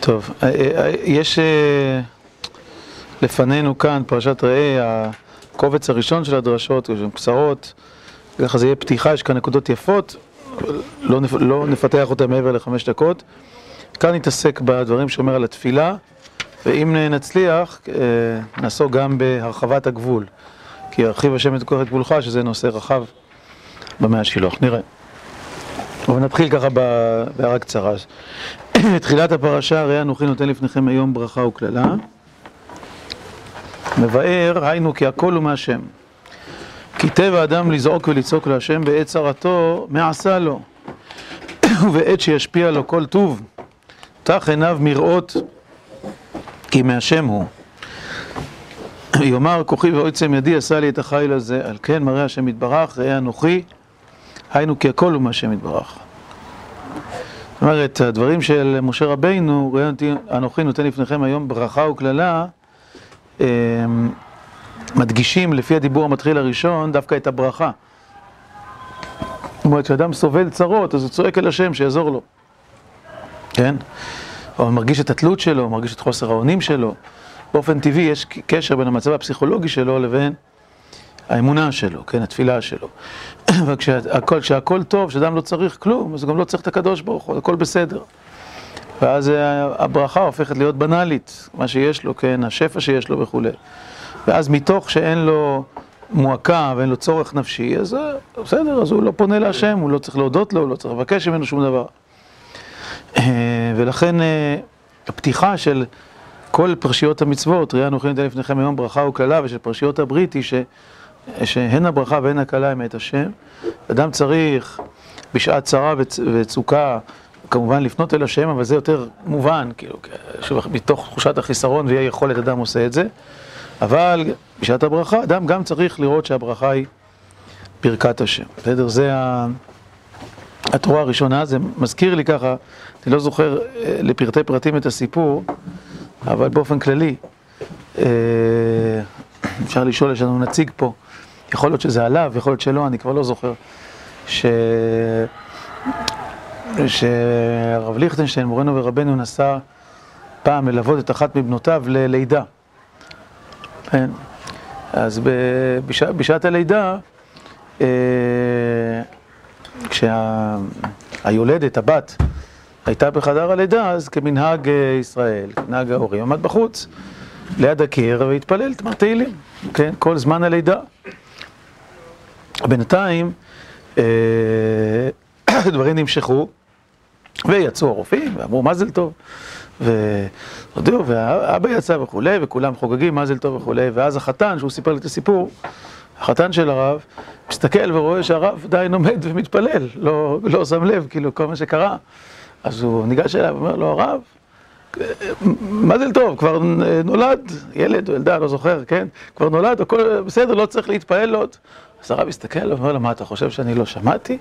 טוב, יש לפנינו כאן, פרשת ראה, הקובץ הראשון של הדרשות, יש שם קצרות, ככה זה יהיה פתיחה, יש כאן נקודות יפות, לא, נפ... לא נפתח אותה מעבר לחמש דקות. כאן נתעסק בדברים שאומר על התפילה, ואם נצליח, נעסוק גם בהרחבת הגבול. כי ירחיב השם את כוח את גבולך, שזה נושא רחב במאה השילוח. נראה. אבל נתחיל ככה בהערה קצרה. תחילת הפרשה, ראה אנוכי נותן לפניכם היום ברכה וקללה. מבאר, היינו כי הכל הוא מהשם. כי טבע אדם לזעוק ולצעוק להשם בעת צרתו, מעשה לו. ובעת שישפיע לו כל טוב, פתח עיניו מראות, כי מהשם הוא. יאמר כוחי ועוצם ידי עשה לי את החיל הזה, על כן מראה השם יתברך, ראה אנוכי, היינו כי הכל הוא מהשם יתברך. זאת אומרת, הדברים של משה רבינו, ראה אנוכי נותן לפניכם היום ברכה וקללה, מדגישים לפי הדיבור המתחיל הראשון דווקא את הברכה. זאת אומרת, כשאדם סובל צרות, אז הוא צועק אל השם שיעזור לו. כן? או מרגיש את התלות שלו, מרגיש את חוסר האונים שלו. באופן טבעי יש קשר בין המצב הפסיכולוגי שלו לבין האמונה שלו, כן, התפילה שלו. וכשהכול טוב, כשאדם לא צריך כלום, אז הוא גם לא צריך את הקדוש ברוך הוא, הכל בסדר. ואז הברכה הופכת להיות בנאלית, מה שיש לו, כן, השפע שיש לו וכולי. ואז מתוך שאין לו מועקה ואין לו צורך נפשי, אז בסדר, אז הוא לא פונה להשם, הוא לא צריך להודות לו, הוא לא צריך לבקש ממנו שום דבר. ולכן הפתיחה של כל פרשיות המצוות, ראה אנוכי נותן לפניכם היום ברכה וקללה, ושל פרשיות הברית היא ש... שהן הברכה והן הקללה הם את השם. אדם צריך בשעת צרה וצוקה, כמובן לפנות אל השם, אבל זה יותר מובן, כאילו, מתוך תחושת החיסרון ואי היכולת אדם עושה את זה. אבל בשעת הברכה, אדם גם צריך לראות שהברכה היא ברכת השם. בסדר? זה התורה הראשונה, זה מזכיר לי ככה, אני לא זוכר לפרטי פרטים את הסיפור, אבל באופן כללי, אפשר לשאול, יש לנו נציג פה, יכול להיות שזה עליו, יכול להיות שלא, אני כבר לא זוכר, ש... שהרב ליכטנשטיין, מורנו ורבנו, נסע פעם ללוות את אחת מבנותיו ללידה. כן. אז בשע, בשעת הלידה, כשהיולדת, הבת, הייתה בחדר הלידה, אז כמנהג ישראל, כמנהג ההורים, עמד בחוץ, ליד הקיר, והתפלל תמר תהילים, כן, כל זמן הלידה. בינתיים, דברים נמשכו, ויצאו הרופאים, ואמרו מזל טוב, והודיעו, והאבא יצא וכולי, וכולם חוגגים מזל טוב וכולי, ואז החתן, שהוא סיפר לי את הסיפור, החתן של הרב, מסתכל ורואה שהרב עדיין עומד ומתפלל, לא, לא שם לב, כאילו, כל מה שקרה. אז הוא ניגש אליו ואומר לו, הרב, מזל טוב, כבר נולד, ילד או ילדה, לא זוכר, כן? כבר נולד, הכל בסדר, לא צריך להתפעל עוד. אז הרב הסתכל ואומר לו, מה, אתה חושב שאני לא שמעתי?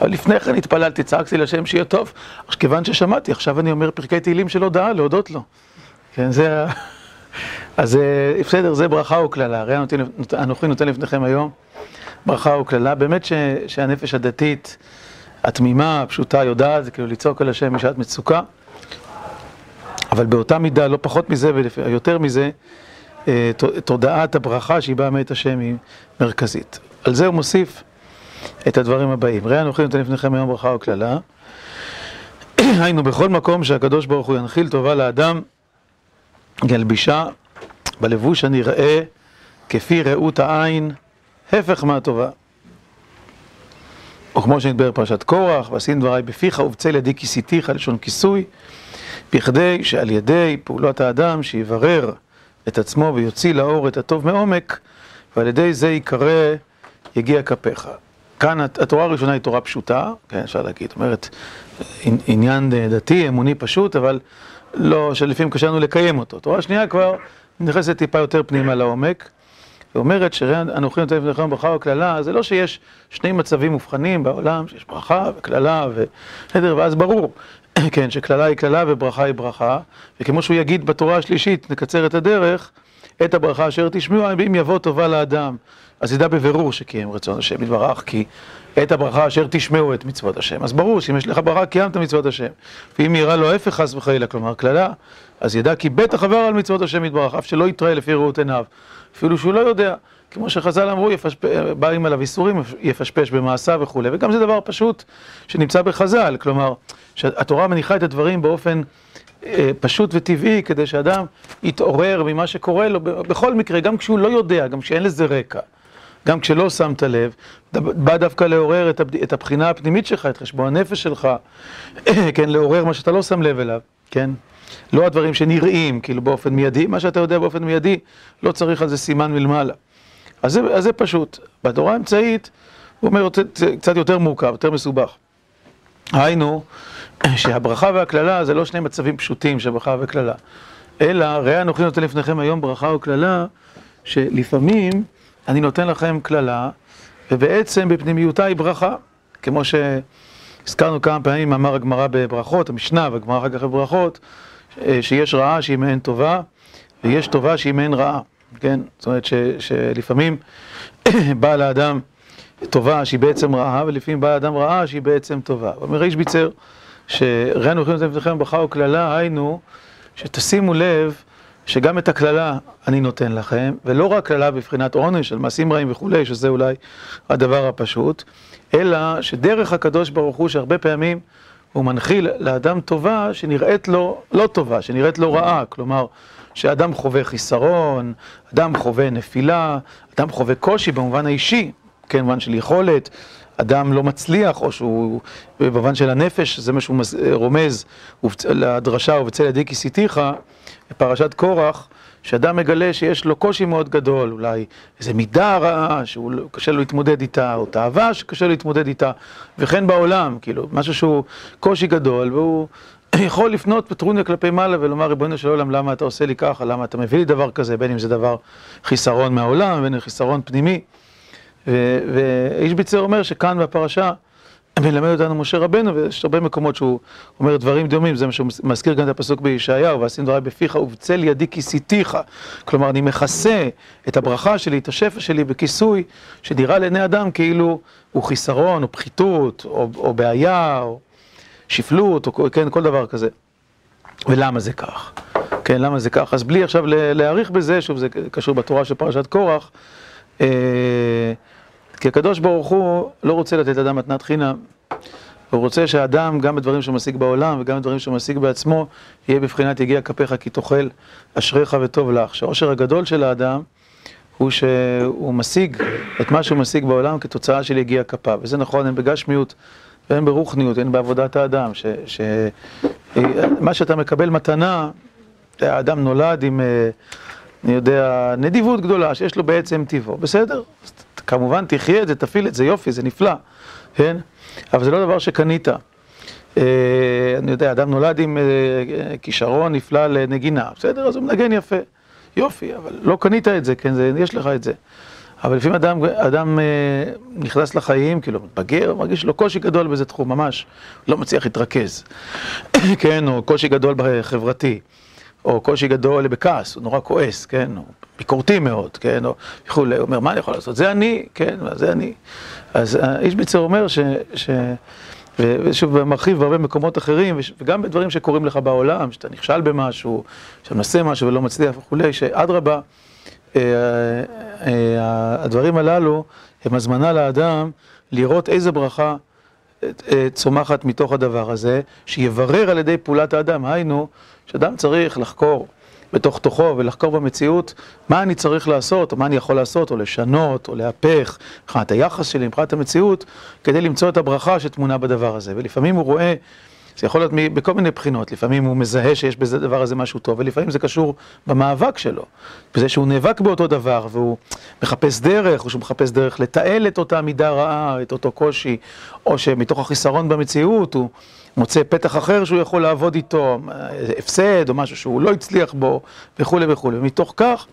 אבל לפני כן התפללתי, צעקתי לשם שיהיה טוב. כיוון ששמעתי, עכשיו אני אומר פרקי תהילים של הודעה, להודות לו. כן, זה ה... אז בסדר, זה ברכה וקללה. הרי אנוכי נותן לפניכם היום ברכה וקללה. באמת ש... שהנפש הדתית, התמימה, הפשוטה, יודעת, זה כאילו לצעוק על השם בשעת מצוקה. אבל באותה מידה, לא פחות מזה ויותר מזה, תודעת הברכה שהיא באה מאת השם היא מרכזית. על זה הוא מוסיף את הדברים הבאים. ראה אנוכי נותן לפניכם היום ברכה וקללה. היינו בכל מקום שהקדוש ברוך הוא ינחיל טובה לאדם, ילבישה בלבוש הנראה כפי ראות העין, הפך מהטובה. או כמו שנדבר פרשת קורח, ועשין דבריי בפיך ובצל ידי כיסיתיך, לשון כיסוי, בכדי שעל ידי פעולות האדם שיברר את עצמו ויוציא לאור את הטוב מעומק, ועל ידי זה יקרא יגיע כפיך. כאן התורה הראשונה היא תורה פשוטה, כן, אפשר להגיד, אומרת, עניין דתי, אמוני פשוט, אבל לא, שלפעמים קשה לנו לקיים אותו. תורה שנייה כבר נכנסת טיפה יותר פנימה לעומק, ואומרת שראה אנוכי נותן לפניכם ברכה וקללה, זה לא שיש שני מצבים מובחנים בעולם, שיש ברכה וקללה, בסדר, ואז ברור, כן, שקללה היא קללה וברכה היא ברכה, וכמו שהוא יגיד בתורה השלישית, נקצר את הדרך, את הברכה אשר תשמעו, אם יבוא טובה לאדם, אז ידע בבירור שקיים רצון השם יתברך, כי את הברכה אשר תשמעו את מצוות השם. אז ברור שאם יש לך ברכה, קיימת מצוות השם. ואם יראה לו ההפך חס וחלילה, כלומר קללה, אז ידע כי בטח עבר על מצוות השם יתברך, אף שלא יתראה לפי ראות עיניו, אפילו שהוא לא יודע. כמו שחז"ל אמרו, יפשפ... באים עליו איסורים, יפשפש במעשיו וכולי, וגם זה דבר פשוט שנמצא בחז"ל, כלומר, שהתורה מניחה את הדברים באופן פשוט וטבעי, כדי שאדם יתעורר ממה שקורה לו, בכל מקרה, גם כשהוא לא יודע, גם כשאין לזה רקע, גם כשלא שמת לב, בא דווקא לעורר את, הבחינה הפנימית שלך, את חשבון הנפש שלך, כן, לעורר מה שאתה לא שם לב אליו, כן? לא הדברים שנראים, כאילו באופן מיידי, מה שאתה יודע באופן מיידי, לא צריך על זה סימן מלמעלה. אז זה, אז זה פשוט. בתורה האמצעית, הוא אומר, קצת יותר מורכב, יותר מסובך. היינו, שהברכה והקללה זה לא שני מצבים פשוטים של ברכה וקללה, אלא ראה אנוכי נותן לפניכם היום ברכה וקללה, שלפעמים אני נותן לכם קללה, ובעצם בפנימיותה היא ברכה, כמו שהזכרנו כמה פעמים, אמר הגמרא בברכות, המשנה והגמרא אחר כך בברכות, שיש רעה שהיא מעין טובה, ויש טובה שהיא מעין רעה. כן? זאת אומרת ש, שלפעמים באה לאדם טובה שהיא בעצם רעה, ולפעמים באה לאדם רעה שהיא בעצם טובה. אומר איש ביצר, שראינו הולכים לתת לפניכם ברכה וקללה, היינו, שתשימו לב שגם את הקללה אני נותן לכם, ולא רק קללה בבחינת עונש על מעשים רעים וכולי, שזה אולי הדבר הפשוט, אלא שדרך הקדוש ברוך הוא, שהרבה פעמים הוא מנחיל לאדם טובה שנראית לו לא טובה, שנראית לו רעה, כלומר שאדם חווה חיסרון, אדם חווה נפילה, אדם חווה קושי במובן האישי, כן, במובן של יכולת, אדם לא מצליח, או שהוא, במובן של הנפש, זה מה שהוא רומז לדרשה, ובצל ידי כיסיתיך, בפרשת קורח, שאדם מגלה שיש לו קושי מאוד גדול, אולי איזו מידה רעה שקשה לו להתמודד איתה, או תאווה שקשה לו להתמודד איתה, וכן בעולם, כאילו, משהו שהוא קושי גדול, והוא יכול לפנות פטרוניה כלפי מעלה ולומר, ריבונו של עולם, למה אתה עושה לי ככה, למה אתה מביא לי דבר כזה, בין אם זה דבר חיסרון מהעולם, בין אם חיסרון פנימי. ואיש ביצר אומר שכאן בפרשה מלמד אותנו משה רבנו, ויש הרבה מקומות שהוא אומר דברים דומים, זה מה שהוא מזכיר גם את הפסוק בישעיהו, ועשים דברי בפיך ובצל ידי כיסיתיך. כלומר, אני מכסה את הברכה שלי, את השפע שלי, בכיסוי שנראה לעיני אדם כאילו הוא חיסרון, או פחיתות, או, או בעיה, או שפלות, או כן, כל דבר כזה. ולמה זה כך? כן, למה זה כך? אז בלי עכשיו להעריך בזה, שוב, זה קשור בתורה של פרשת קורח, אה, כי הקדוש ברוך הוא לא רוצה לתת אדם מתנת חינם. הוא רוצה שהאדם, גם בדברים שהוא משיג בעולם וגם בדברים שהוא משיג בעצמו, יהיה בבחינת יגיע כפיך כי תאכל אשריך וטוב לך. שהעושר הגדול של האדם הוא שהוא משיג את מה שהוא משיג בעולם כתוצאה של יגיע כפיו. וזה נכון, אין בגשמיות ואין ברוחניות, אין בעבודת האדם. שמה שאתה מקבל מתנה, האדם נולד עם, אה, אני יודע, נדיבות גדולה, שיש לו בעצם טיבו. בסדר? כמובן תחיה את זה, תפעיל את זה, יופי, זה נפלא, כן? אבל זה לא דבר שקנית. אה, אני יודע, אדם נולד עם אה, כישרון נפלא לנגינה, בסדר? אז הוא מנגן יפה, יופי, אבל לא קנית את זה, כן? זה, יש לך את זה. אבל לפעמים אדם, אדם אה, נכנס לחיים, כאילו, מתבגר, מרגיש לו קושי גדול באיזה תחום, ממש, לא מצליח להתרכז, כן? או קושי גדול בחברתי, או קושי גדול בכעס, הוא נורא כועס, כן? או ביקורתי מאוד, כן, או וכולי, הוא אומר, מה אני יכול לעשות? זה אני, כן, זה אני. אז איש ביצר אומר ש... ש... ושוב, מרחיב בהרבה מקומות אחרים, וגם בדברים שקורים לך בעולם, שאתה נכשל במשהו, שאתה מנסה משהו ולא מצליח וכולי, שאדרבה, אה, אה, הדברים הללו הם הזמנה לאדם לראות איזה ברכה אה, צומחת מתוך הדבר הזה, שיברר על ידי פעולת האדם, היינו, שאדם צריך לחקור בתוך תוכו ולחקור במציאות מה אני צריך לעשות, או מה אני יכול לעשות, או לשנות, או להפך, מבחינת היחס שלי, מבחינת המציאות, כדי למצוא את הברכה שטמונה בדבר הזה. ולפעמים הוא רואה, זה יכול להיות בכל מיני בחינות, לפעמים הוא מזהה שיש בזה דבר הזה משהו טוב, ולפעמים זה קשור במאבק שלו, בזה שהוא נאבק באותו דבר, והוא מחפש דרך, או שהוא מחפש דרך לתעל את אותה מידה רעה, את אותו קושי, או שמתוך החיסרון במציאות הוא... מוצא פתח אחר שהוא יכול לעבוד איתו, הפסד או משהו שהוא לא הצליח בו וכולי וכולי, ומתוך כך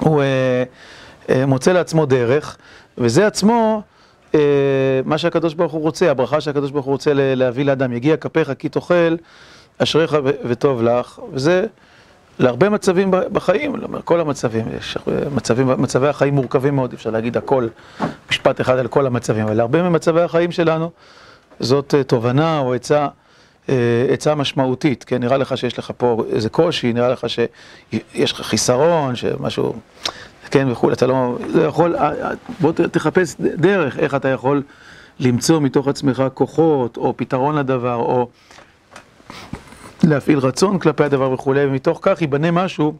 הוא אה, אה, מוצא לעצמו דרך, וזה עצמו מה שהקדוש ברוך הוא רוצה, הברכה שהקדוש ברוך הוא רוצה להביא לאדם, יגיע כפיך כי תאכל, אשריך וטוב לך, וזה להרבה מצבים בחיים, לא כל המצבים, יש מצבים, מצבי החיים מורכבים מאוד, אפשר להגיד הכל, משפט אחד על כל המצבים, אבל להרבה ממצבי החיים שלנו זאת תובנה או עצה, עצה משמעותית, כן, נראה לך שיש לך פה איזה קושי, נראה לך שיש לך חיסרון, שמשהו, כן, וכולי, אתה לא, לא יכול, בוא תחפש דרך, איך אתה יכול למצוא מתוך עצמך כוחות, או פתרון לדבר, או להפעיל רצון כלפי הדבר וכולי, ומתוך כך ייבנה משהו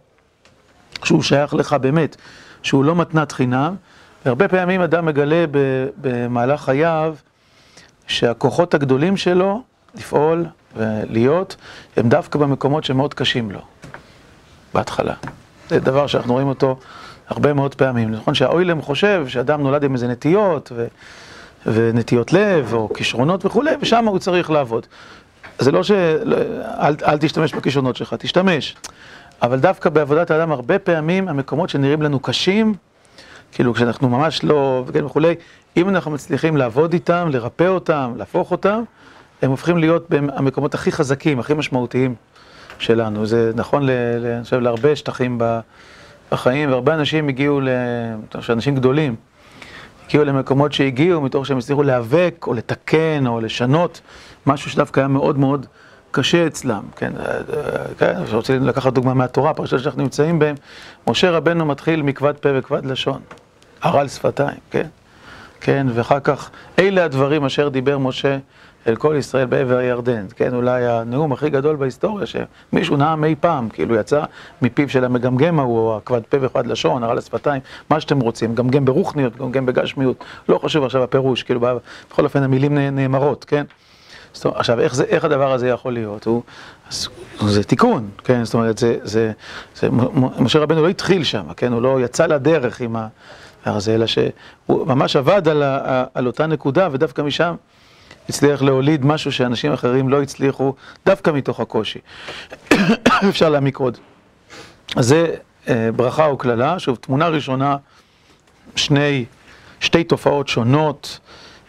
שהוא שייך לך באמת, שהוא לא מתנת חינם, והרבה פעמים אדם מגלה במהלך חייו שהכוחות הגדולים שלו לפעול ולהיות, הם דווקא במקומות שמאוד קשים לו, בהתחלה. זה דבר שאנחנו רואים אותו הרבה מאוד פעמים. נכון שהאוילם חושב שאדם נולד עם איזה נטיות ו... ונטיות לב, או כישרונות וכולי, ושם הוא צריך לעבוד. זה לא ש... אל, אל תשתמש בכישרונות שלך, תשתמש. אבל דווקא בעבודת האדם, הרבה פעמים המקומות שנראים לנו קשים, כאילו כשאנחנו ממש לא, וכן וכולי, אם אנחנו מצליחים לעבוד איתם, לרפא אותם, להפוך אותם, הם הופכים להיות המקומות הכי חזקים, הכי משמעותיים שלנו. זה נכון, אני חושב, להרבה שטחים בחיים, והרבה אנשים הגיעו, אנשים גדולים, הגיעו למקומות שהגיעו מתוך שהם הצליחו להיאבק, או לתקן, או לשנות משהו שדווקא היה מאוד מאוד קשה אצלם, כן, כן, שרוצים לקחת דוגמה מהתורה, פרשת שאנחנו נמצאים בהם, משה רבנו מתחיל מכבד פה וכבד לשון, הרעל שפתיים, כן, כן, ואחר כך, אלה הדברים אשר דיבר משה אל כל ישראל בעבר הירדן, כן, אולי הנאום הכי גדול בהיסטוריה שמישהו נאם אי פעם, כאילו יצא מפיו של המגמגם ההוא, הכבד פה וכבד לשון, הרעל השפתיים, מה שאתם רוצים, גמגם ברוחניות, גמגם בגשמיות, לא חשוב עכשיו הפירוש, כאילו בכל אופן המילים נאמרות, כן. עכשיו, איך, זה, איך הדבר הזה יכול להיות? הוא, זה תיקון, כן? זאת אומרת, זה, זה, זה, משה רבנו לא התחיל שם, כן? הוא לא יצא לדרך עם הדבר הזה, אלא שהוא ממש עבד על, ה, על אותה נקודה, ודווקא משם הצליח להוליד משהו שאנשים אחרים לא הצליחו, דווקא מתוך הקושי. אפשר להעמיק עוד. אז זה אה, ברכה או קללה, שוב, תמונה ראשונה, שני, שתי תופעות שונות.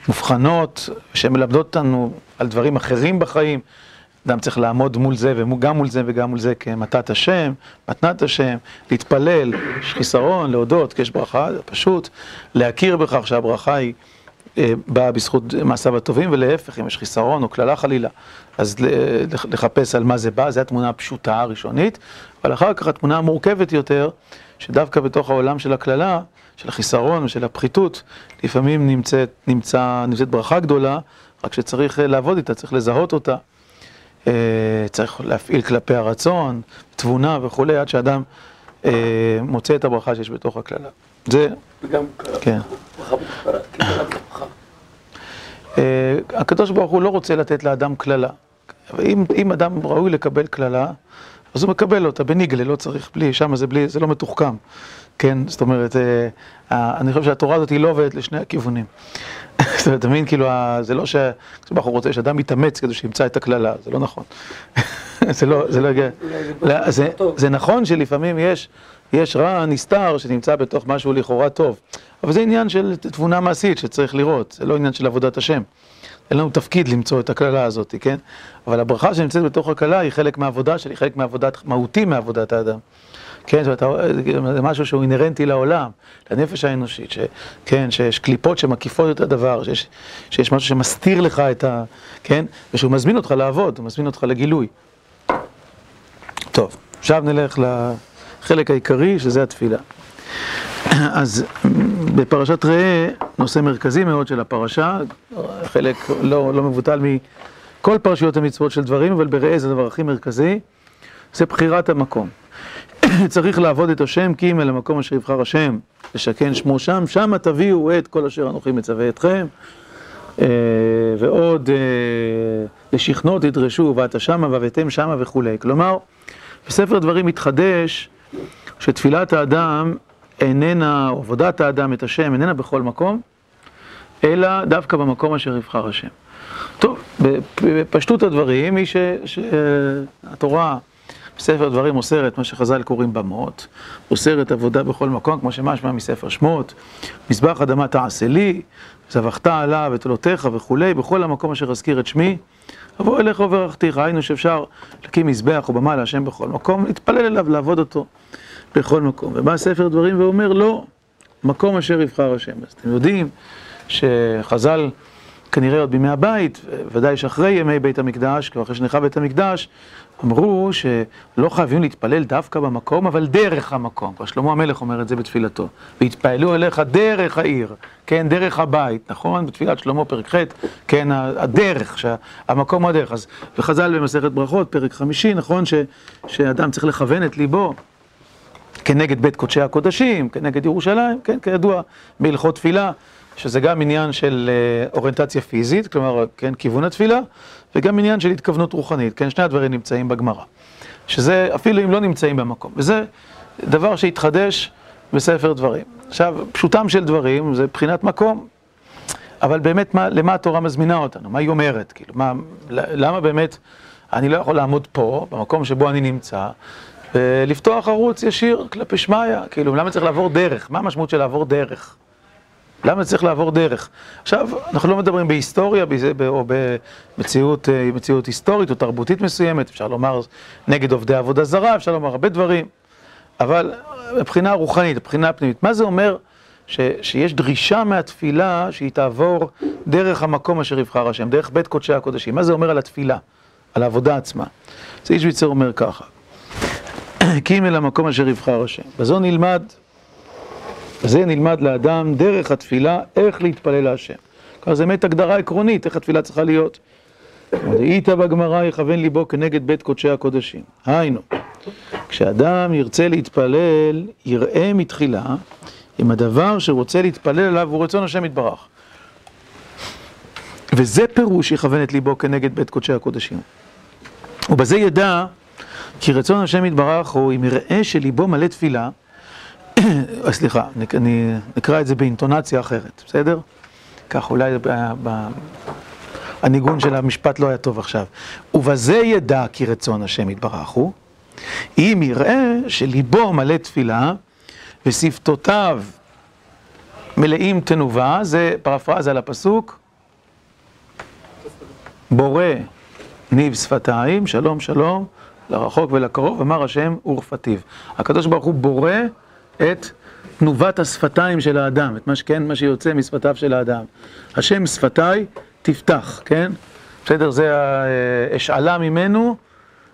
מובחנות, שמלמדות אותנו על דברים אחרים בחיים. אדם צריך לעמוד מול זה, וגם מול זה וגם מול זה כמתת השם, מתנת השם, להתפלל, יש חיסרון, להודות, כי יש ברכה, זה פשוט, להכיר בכך שהברכה היא באה בזכות מעשיו הטובים, ולהפך, אם יש חיסרון או קללה חלילה, אז לחפש על מה זה בא, זו התמונה הפשוטה הראשונית, אבל אחר כך התמונה המורכבת יותר, שדווקא בתוך העולם של הקללה, של החיסרון ושל הפחיתות, לפעמים נמצאת, נמצא, נמצאת ברכה גדולה, רק שצריך אה, לעבוד איתה, צריך לזהות אותה, אה, צריך להפעיל כלפי הרצון, תבונה וכולי, עד שאדם אה, מוצא את הברכה שיש בתוך הקללה. זה... וגם כן. ברכה. הקדוש ברוך הוא לא רוצה לתת לאדם קללה. אם, אם אדם ראוי לקבל קללה, אז הוא מקבל אותה בניגלה, לא צריך בלי, שם זה בלי, זה לא מתוחכם. כן, זאת אומרת, אני חושב שהתורה הזאת היא לא עובדת לשני הכיוונים. זאת אומרת, אתה מבין, כאילו, זה לא שהקדוש רוצה שאדם יתאמץ כדי שימצא את הקללה, זה לא נכון. זה לא, זה לא הגיע. זה נכון שלפעמים יש, יש רע נסתר שנמצא בתוך משהו לכאורה טוב, אבל זה עניין של תבונה מעשית שצריך לראות, זה לא עניין של עבודת השם. אין לנו תפקיד למצוא את הקללה הזאת, כן? אבל הברכה שנמצאת בתוך הקללה היא חלק מהעבודה שלי, חלק מעבודת, מהותי מעבודת האדם. כן, זאת אומרת, זה משהו שהוא אינהרנטי לעולם, לנפש האנושית, ש, כן, שיש קליפות שמקיפות את הדבר, שיש, שיש משהו שמסתיר לך את ה... כן, ושהוא מזמין אותך לעבוד, הוא מזמין אותך לגילוי. טוב, עכשיו נלך לחלק העיקרי, שזה התפילה. אז בפרשת ראה, נושא מרכזי מאוד של הפרשה, חלק לא, לא מבוטל מכל פרשיות המצוות של דברים, אבל בראה זה הדבר הכי מרכזי, זה בחירת המקום. צריך לעבוד את השם כי אם אל המקום אשר יבחר השם, לשכן שמו שם, שמה תביאו את כל אשר אנוכי מצווה אתכם. אה, ועוד אה, לשכנות תדרשו, ובאת שמה והבאתם שמה וכולי. כלומר, בספר דברים מתחדש שתפילת האדם איננה, או עבודת האדם את השם, איננה בכל מקום, אלא דווקא במקום אשר יבחר השם. טוב, בפשטות הדברים, מי שהתורה בספר דברים אוסר את מה שחז"ל קוראים במות, אוסר את עבודה בכל מקום, כמו שמשמע מספר שמות, מזבח אדמה תעשה לי, זבחת עליו את עולותיך וכולי, בכל המקום אשר אזכיר את שמי, אבוא אליך וברכתיך, היינו שאפשר להקים מזבח או במה להשם בכל מקום, להתפלל אליו, לעבוד אותו בכל מקום. ובא ספר דברים ואומר, לא, מקום אשר יבחר השם. אז אתם יודעים שחז"ל, כנראה עוד בימי הבית, ודאי שאחרי ימי בית המקדש, כבר אחרי שנחרב בית המקדש, אמרו שלא חייבים להתפלל דווקא במקום, אבל דרך המקום. כבר שלמה המלך אומר את זה בתפילתו. והתפעלו אליך דרך העיר, כן, דרך הבית, נכון? בתפילת שלמה פרק ח', כן, הדרך, המקום הוא הדרך. אז וחז"ל במסכת ברכות, פרק חמישי, נכון, ש, שאדם צריך לכוון את ליבו כנגד בית קודשי הקודשים, כנגד ירושלים, כן, כידוע, בהלכות תפילה. שזה גם עניין של אוריינטציה פיזית, כלומר, כן, כיוון התפילה, וגם עניין של התכוונות רוחנית, כן, שני הדברים נמצאים בגמרא. שזה, אפילו אם לא נמצאים במקום. וזה דבר שהתחדש בספר דברים. עכשיו, פשוטם של דברים זה בחינת מקום, אבל באמת, מה, למה התורה מזמינה אותנו? מה היא אומרת? כאילו, מה, למה באמת אני לא יכול לעמוד פה, במקום שבו אני נמצא, ולפתוח ערוץ ישיר כלפי שמיא? כאילו, למה צריך לעבור דרך? מה המשמעות של לעבור דרך? למה צריך לעבור דרך? עכשיו, אנחנו לא מדברים בהיסטוריה או במציאות היסטורית או תרבותית מסוימת, אפשר לומר נגד עובדי עבודה זרה, אפשר לומר הרבה דברים, אבל מבחינה רוחנית, מבחינה פנימית, מה זה אומר ש, שיש דרישה מהתפילה שהיא תעבור דרך המקום אשר יבחר השם, דרך בית קודשי הקודשים? מה זה אומר על התפילה, על העבודה עצמה? אז איש ויצר אומר ככה, קים אל המקום אשר יבחר השם. בזו נלמד זה נלמד לאדם דרך התפילה, איך להתפלל להשם. כלומר, זו באמת הגדרה עקרונית, איך התפילה צריכה להיות. דאית בגמרא יכוון ליבו כנגד בית קודשי הקודשים. היינו, כשאדם ירצה להתפלל, יראה מתחילה אם הדבר שרוצה להתפלל עליו הוא רצון השם יתברך. וזה פירוש יכוון את ליבו כנגד בית קודשי הקודשים. ובזה ידע כי רצון השם יתברך הוא אם יראה שליבו מלא תפילה סליחה, אני נקרא את זה באינטונציה אחרת, בסדר? כך אולי הניגון של המשפט לא היה טוב עכשיו. ובזה ידע כי רצון השם יתברך הוא, אם יראה שליבו מלא תפילה ושפתותיו מלאים תנובה, זה פרפרזה לפסוק, בורא ניב שפתיים, שלום שלום, לרחוק ולקרוב, אמר השם ורפתיו. הקדוש ברוך הוא בורא את תנובת השפתיים של האדם, את מה שכן, מה שיוצא משפתיו של האדם. השם שפתיי תפתח, כן? בסדר, זה השאלה ממנו,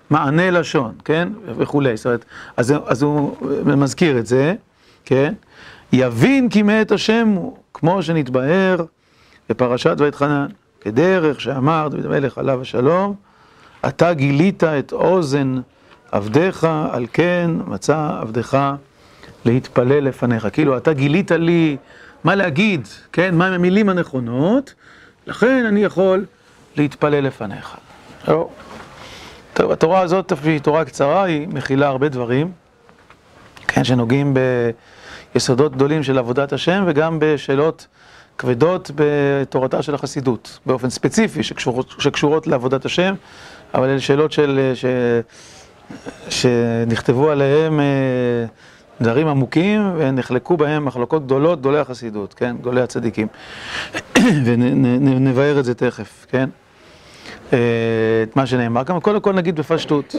מענה לשון, כן? וכולי. זאת אומרת, אז, אז הוא מזכיר את זה, כן? יבין כי מאת השם הוא, כמו שנתבהר בפרשת ואתחנן, כדרך שאמר דוד המלך עליו השלום, אתה גילית את אוזן עבדיך, על כן מצא עבדך להתפלל לפניך. כאילו, אתה גילית לי מה להגיד, כן? מהם המילים הנכונות, לכן אני יכול להתפלל לפניך. טוב, טוב התורה הזאת, שהיא תורה קצרה, היא מכילה הרבה דברים, כן, שנוגעים ביסודות גדולים של עבודת השם, וגם בשאלות כבדות בתורתה של החסידות, באופן ספציפי, שקשורות, שקשורות לעבודת השם, אבל אלה שאלות של, ש, שנכתבו עליהן דברים עמוקים, ונחלקו בהם מחלוקות גדולות, גדולי החסידות, כן? גדולי הצדיקים. ונבהר את זה תכף, כן? את מה שנאמר. גם קודם כל נגיד בפשטות.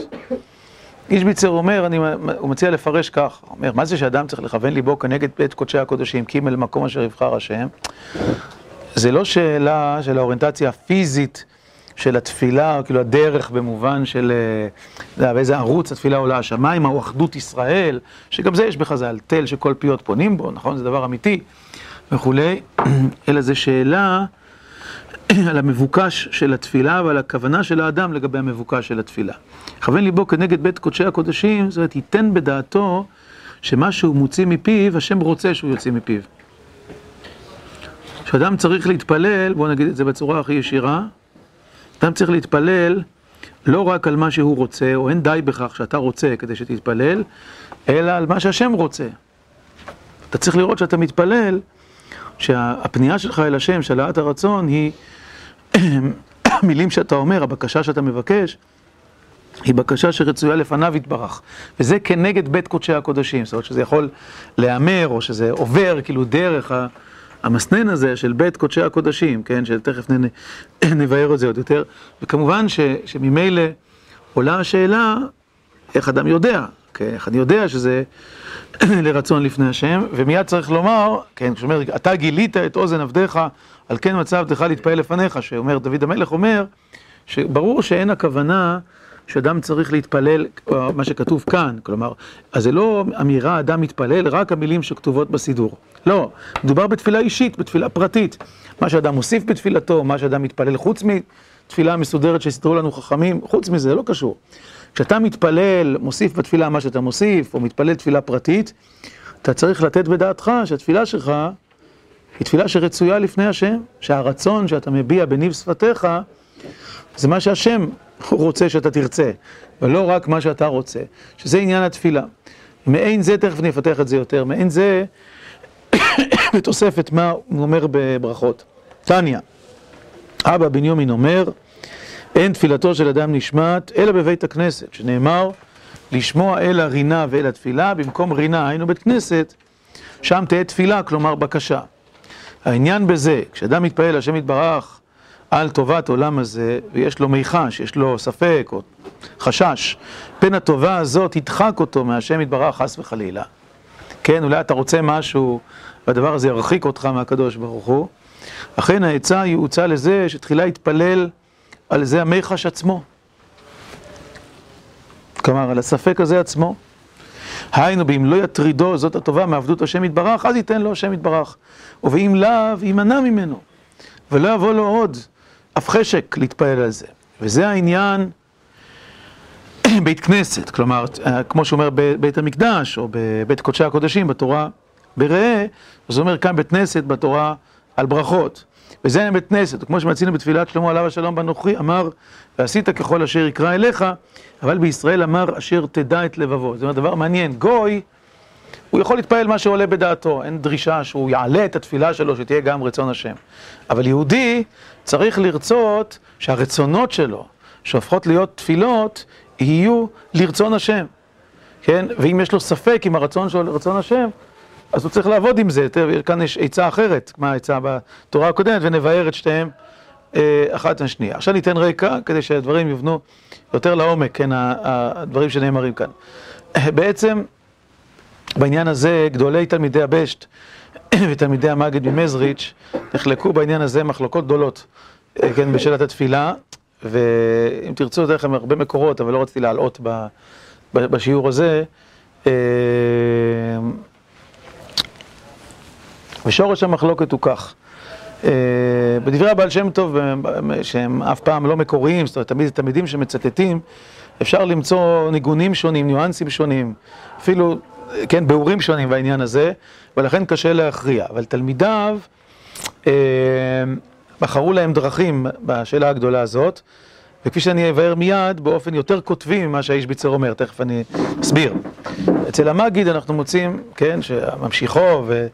איש ביצר אומר, אני, הוא מציע לפרש כך, הוא אומר, מה זה שאדם צריך לכוון ליבו כנגד בית קודשי הקודשים, קים אל מקום אשר יבחר השם? זה לא שאלה של האוריינטציה הפיזית של התפילה, כאילו הדרך במובן של אה, באיזה ערוץ התפילה עולה השמיים, מהו אחדות ישראל, שגם זה יש בחז"ל, תל שכל פיות פונים בו, נכון? זה דבר אמיתי וכולי, אלא זו שאלה על המבוקש של התפילה ועל הכוונה של האדם לגבי המבוקש של התפילה. כוון ליבו כנגד בית קודשי הקודשים, זאת אומרת, ייתן בדעתו שמה שהוא מוציא מפיו, השם רוצה שהוא יוציא מפיו. כשאדם צריך להתפלל, בואו נגיד את זה בצורה הכי ישירה, אדם צריך להתפלל לא רק על מה שהוא רוצה, או אין די בכך שאתה רוצה כדי שתתפלל, אלא על מה שהשם רוצה. אתה צריך לראות שאתה מתפלל, שהפנייה שלך אל השם, של העלאת הרצון, היא המילים שאתה אומר, הבקשה שאתה מבקש, היא בקשה שרצויה לפניו יתברך. וזה כנגד בית קודשי הקודשים, זאת אומרת שזה יכול להמר, או שזה עובר כאילו דרך המסנן הזה של בית קודשי הקודשים, כן, שתכף נבהר את זה עוד יותר, וכמובן שממילא עולה השאלה איך אדם יודע, כן, איך אני יודע שזה לרצון לפני השם, ומיד צריך לומר, כן, כשאומר, אתה גילית את אוזן עבדיך, על כן מצא עבדך להתפעל לפניך, שאומר, דוד המלך אומר, שברור שאין הכוונה שאדם צריך להתפלל, מה שכתוב כאן, כלומר, אז זה לא אמירה, אדם מתפלל, רק המילים שכתובות בסידור. לא, מדובר בתפילה אישית, בתפילה פרטית. מה שאדם מוסיף בתפילתו, מה שאדם מתפלל חוץ מתפילה מסודרת שסידרו לנו חכמים, חוץ מזה, זה לא קשור. כשאתה מתפלל, מוסיף בתפילה מה שאתה מוסיף, או מתפלל תפילה פרטית, אתה צריך לתת בדעתך שהתפילה שלך היא תפילה שרצויה לפני השם, שהרצון שאתה מביע בניב שפתיך זה מה שהשם רוצה שאתה תרצה, ולא רק מה שאתה רוצה, שזה עניין התפילה. מעין זה, תכף נפתח את זה יותר, מעין זה, בתוספת מה הוא אומר בברכות. טניה, אבא בנימין אומר, אין תפילתו של אדם נשמעת, אלא בבית הכנסת, שנאמר, לשמוע אל הרינה ואל התפילה, במקום רינה, היינו בית כנסת, שם תהיה תפילה, כלומר בקשה. העניין בזה, כשאדם מתפעל, השם יתברך, על טובת עולם הזה, ויש לו מיחש, יש לו ספק או חשש, פן הטובה הזאת ידחק אותו מהשם יתברך חס וחלילה. כן, אולי אתה רוצה משהו, והדבר הזה ירחיק אותך מהקדוש ברוך הוא. אכן העצה היא הוצאה לזה שתחילה יתפלל על זה המיחש עצמו. כלומר, על הספק הזה עצמו. היינו, באם לא יטרידו זאת הטובה מעבדות השם יתברך, אז ייתן לו השם יתברך. ובאם לאו, יימנע ממנו. ולא יבוא לו עוד אף חשק להתפעל על זה. וזה העניין בית כנסת, כלומר, כמו שאומר בבית המקדש, או בבית קודשי הקודשים בתורה בראה, אז אומר כאן בית כנסת בתורה על ברכות. וזה בית כנסת, כמו שמצינו בתפילת שלמה עליו השלום בנוכרי, אמר, ועשית ככל אשר יקרא אליך, אבל בישראל אמר, אשר תדע את לבבו. זה דבר מעניין, גוי, הוא יכול להתפעל מה שעולה בדעתו, אין דרישה שהוא יעלה את התפילה שלו, שתהיה גם רצון השם. אבל יהודי צריך לרצות שהרצונות שלו, שהופכות להיות תפילות, יהיו לרצון השם. כן? ואם יש לו ספק עם הרצון שלו לרצון השם, אז הוא צריך לעבוד עם זה. תראה, כאן יש עצה אחרת, מה העצה בתורה הקודמת, ונבהר את שתיהם אה, אחת לשנייה. עכשיו ניתן רקע, כדי שהדברים יובנו יותר לעומק, כן, הדברים שנאמרים כאן. בעצם, בעניין הזה, גדולי תלמידי הבשט ותלמידי המגד ממזריץ' נחלקו בעניין הזה מחלוקות גדולות, אה, כן, בשאלת התפילה, ואם תרצו, אתן לכם הרבה מקורות, אבל לא רציתי להלאות בשיעור הזה. אה, ושורש המחלוקת הוא כך. אה, בדברי הבעל שם טוב, שהם אף פעם לא מקוריים, זאת אומרת, תמיד תלמידים שמצטטים, אפשר למצוא ניגונים שונים, ניואנסים שונים, אפילו, כן, ביאורים שונים בעניין הזה, ולכן קשה להכריע. אבל תלמידיו אה, בחרו להם דרכים בשאלה הגדולה הזאת, וכפי שאני אבהר מיד, באופן יותר כותבי ממה שהאיש ביצר אומר, תכף אני אסביר. אצל המגיד אנחנו מוצאים, כן, שממשיכו ו...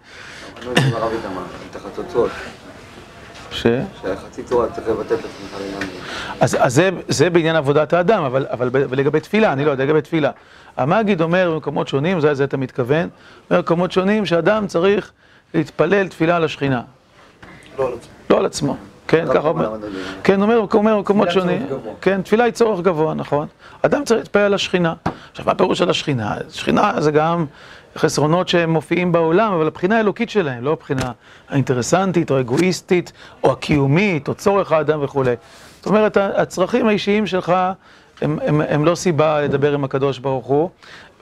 ש? שחצי צורה צריך לבטל את עצמך אז, אז זה, זה בעניין עבודת האדם, אבל, אבל לגבי תפילה, אני לא יודע, לגבי תפילה. המגיד אומר במקומות שונים, זה, זה אתה מתכוון, אומר במקומות שונים שאדם צריך להתפלל תפילה על השכינה. לא על עצמו. לא על עצמו. כן, ככה אומר. כן, אומר במקומות שונים. כן, תפילה היא צורך גבוה, נכון. אדם צריך להתפלל על השכינה. עכשיו, מה הפירוש על השכינה? שכינה זה גם חסרונות שהם מופיעים בעולם, אבל הבחינה האלוקית שלהם, לא הבחינה האינטרסנטית או האגואיסטית, או הקיומית, או צורך האדם וכולי. זאת אומרת, הצרכים האישיים שלך הם, הם, הם לא סיבה לדבר עם הקדוש ברוך הוא,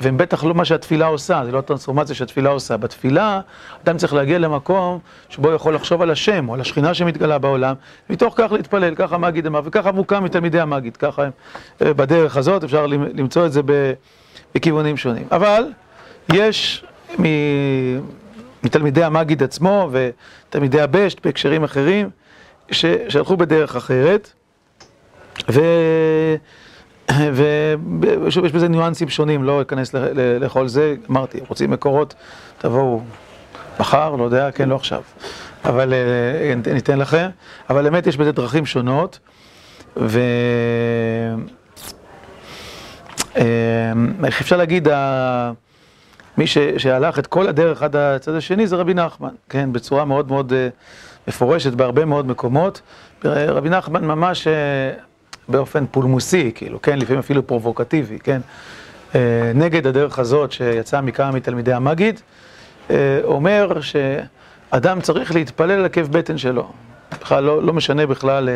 והם בטח לא מה שהתפילה עושה, זה לא הטרנספורמציה שהתפילה עושה. בתפילה, אדם צריך להגיע למקום שבו יכול לחשוב על השם, או על השכינה שמתגלה בעולם, מתוך כך להתפלל, ככה המגיד אמר, וככה מוקם מתלמידי המגיד, ככה הם, אה, בדרך הזאת, אפשר למצוא את זה בכיוונים שונים. אבל, יש מתלמידי המגיד עצמו ותלמידי הבשט בהקשרים אחרים שהלכו בדרך אחרת. ו... ושוב, יש בזה ניואנסים שונים, לא אכנס לכל זה, אמרתי, רוצים מקורות, תבואו מחר, לא יודע, כן, לא עכשיו, אבל אה, ניתן לכם, אבל באמת יש בזה דרכים שונות, ו... אה, איך אפשר להגיד, מי ש, שהלך את כל הדרך עד הצד השני זה רבי נחמן, כן, בצורה מאוד מאוד אה, מפורשת בהרבה מאוד מקומות. רבי נחמן ממש אה, באופן פולמוסי, כאילו, כן, לפעמים אפילו פרובוקטיבי, כן, אה, נגד הדרך הזאת שיצאה מכמה מתלמידי המגיד, אומר שאדם צריך להתפלל על עקב בטן שלו. בכלל לא, לא משנה בכלל,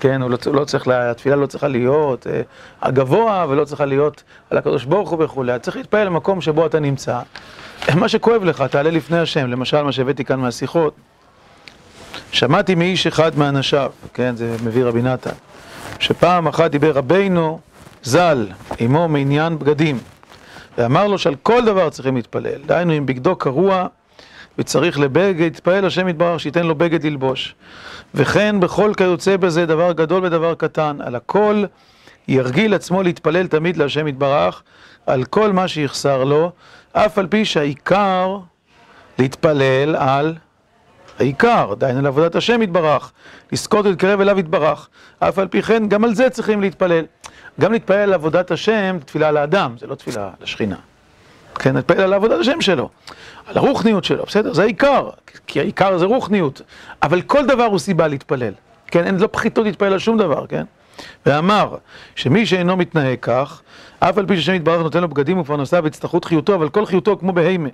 כן, הוא לא, לא צריך, התפילה לא צריכה להיות הגבוה ולא צריכה להיות על הקדוש ברוך הוא וכולי, צריך להתפלל למקום שבו אתה נמצא. מה שכואב לך, תעלה לפני השם, למשל מה שהבאתי כאן מהשיחות. שמעתי מאיש אחד מאנשיו, כן, זה מביא רבי נתן, שפעם אחת דיבר רבינו ז"ל, עמו מעניין בגדים, ואמר לו שעל כל דבר צריכים להתפלל, דהיינו אם בגדו קרוע וצריך לבגד, יתפלל השם יתברך שייתן לו בגד ללבוש. וכן בכל כיוצא בזה דבר גדול ודבר קטן, על הכל ירגיל עצמו להתפלל תמיד להשם יתברך, על כל מה שיחסר לו, אף על פי שהעיקר להתפלל על העיקר, דהיינו לעבודת השם יתברך, לזכות ולהתקרב אליו יתברך. אף על פי כן, גם על זה צריכים להתפלל. גם להתפלל על עבודת השם, תפילה על האדם, זה לא תפילה לשכינה. כן, על עבודת השם שלו, על הרוחניות שלו, בסדר? זה העיקר, כי העיקר זה רוחניות. אבל כל דבר הוא סיבה להתפלל. כן, אין, לא פחיתות להתפלל על שום דבר, כן? ואמר שמי שאינו מתנהג כך, אף על פי שהשם יתברך נותן לו בגדים ופרנסה והצטרכות חיותו, אבל כל חיותו כמו בהימה,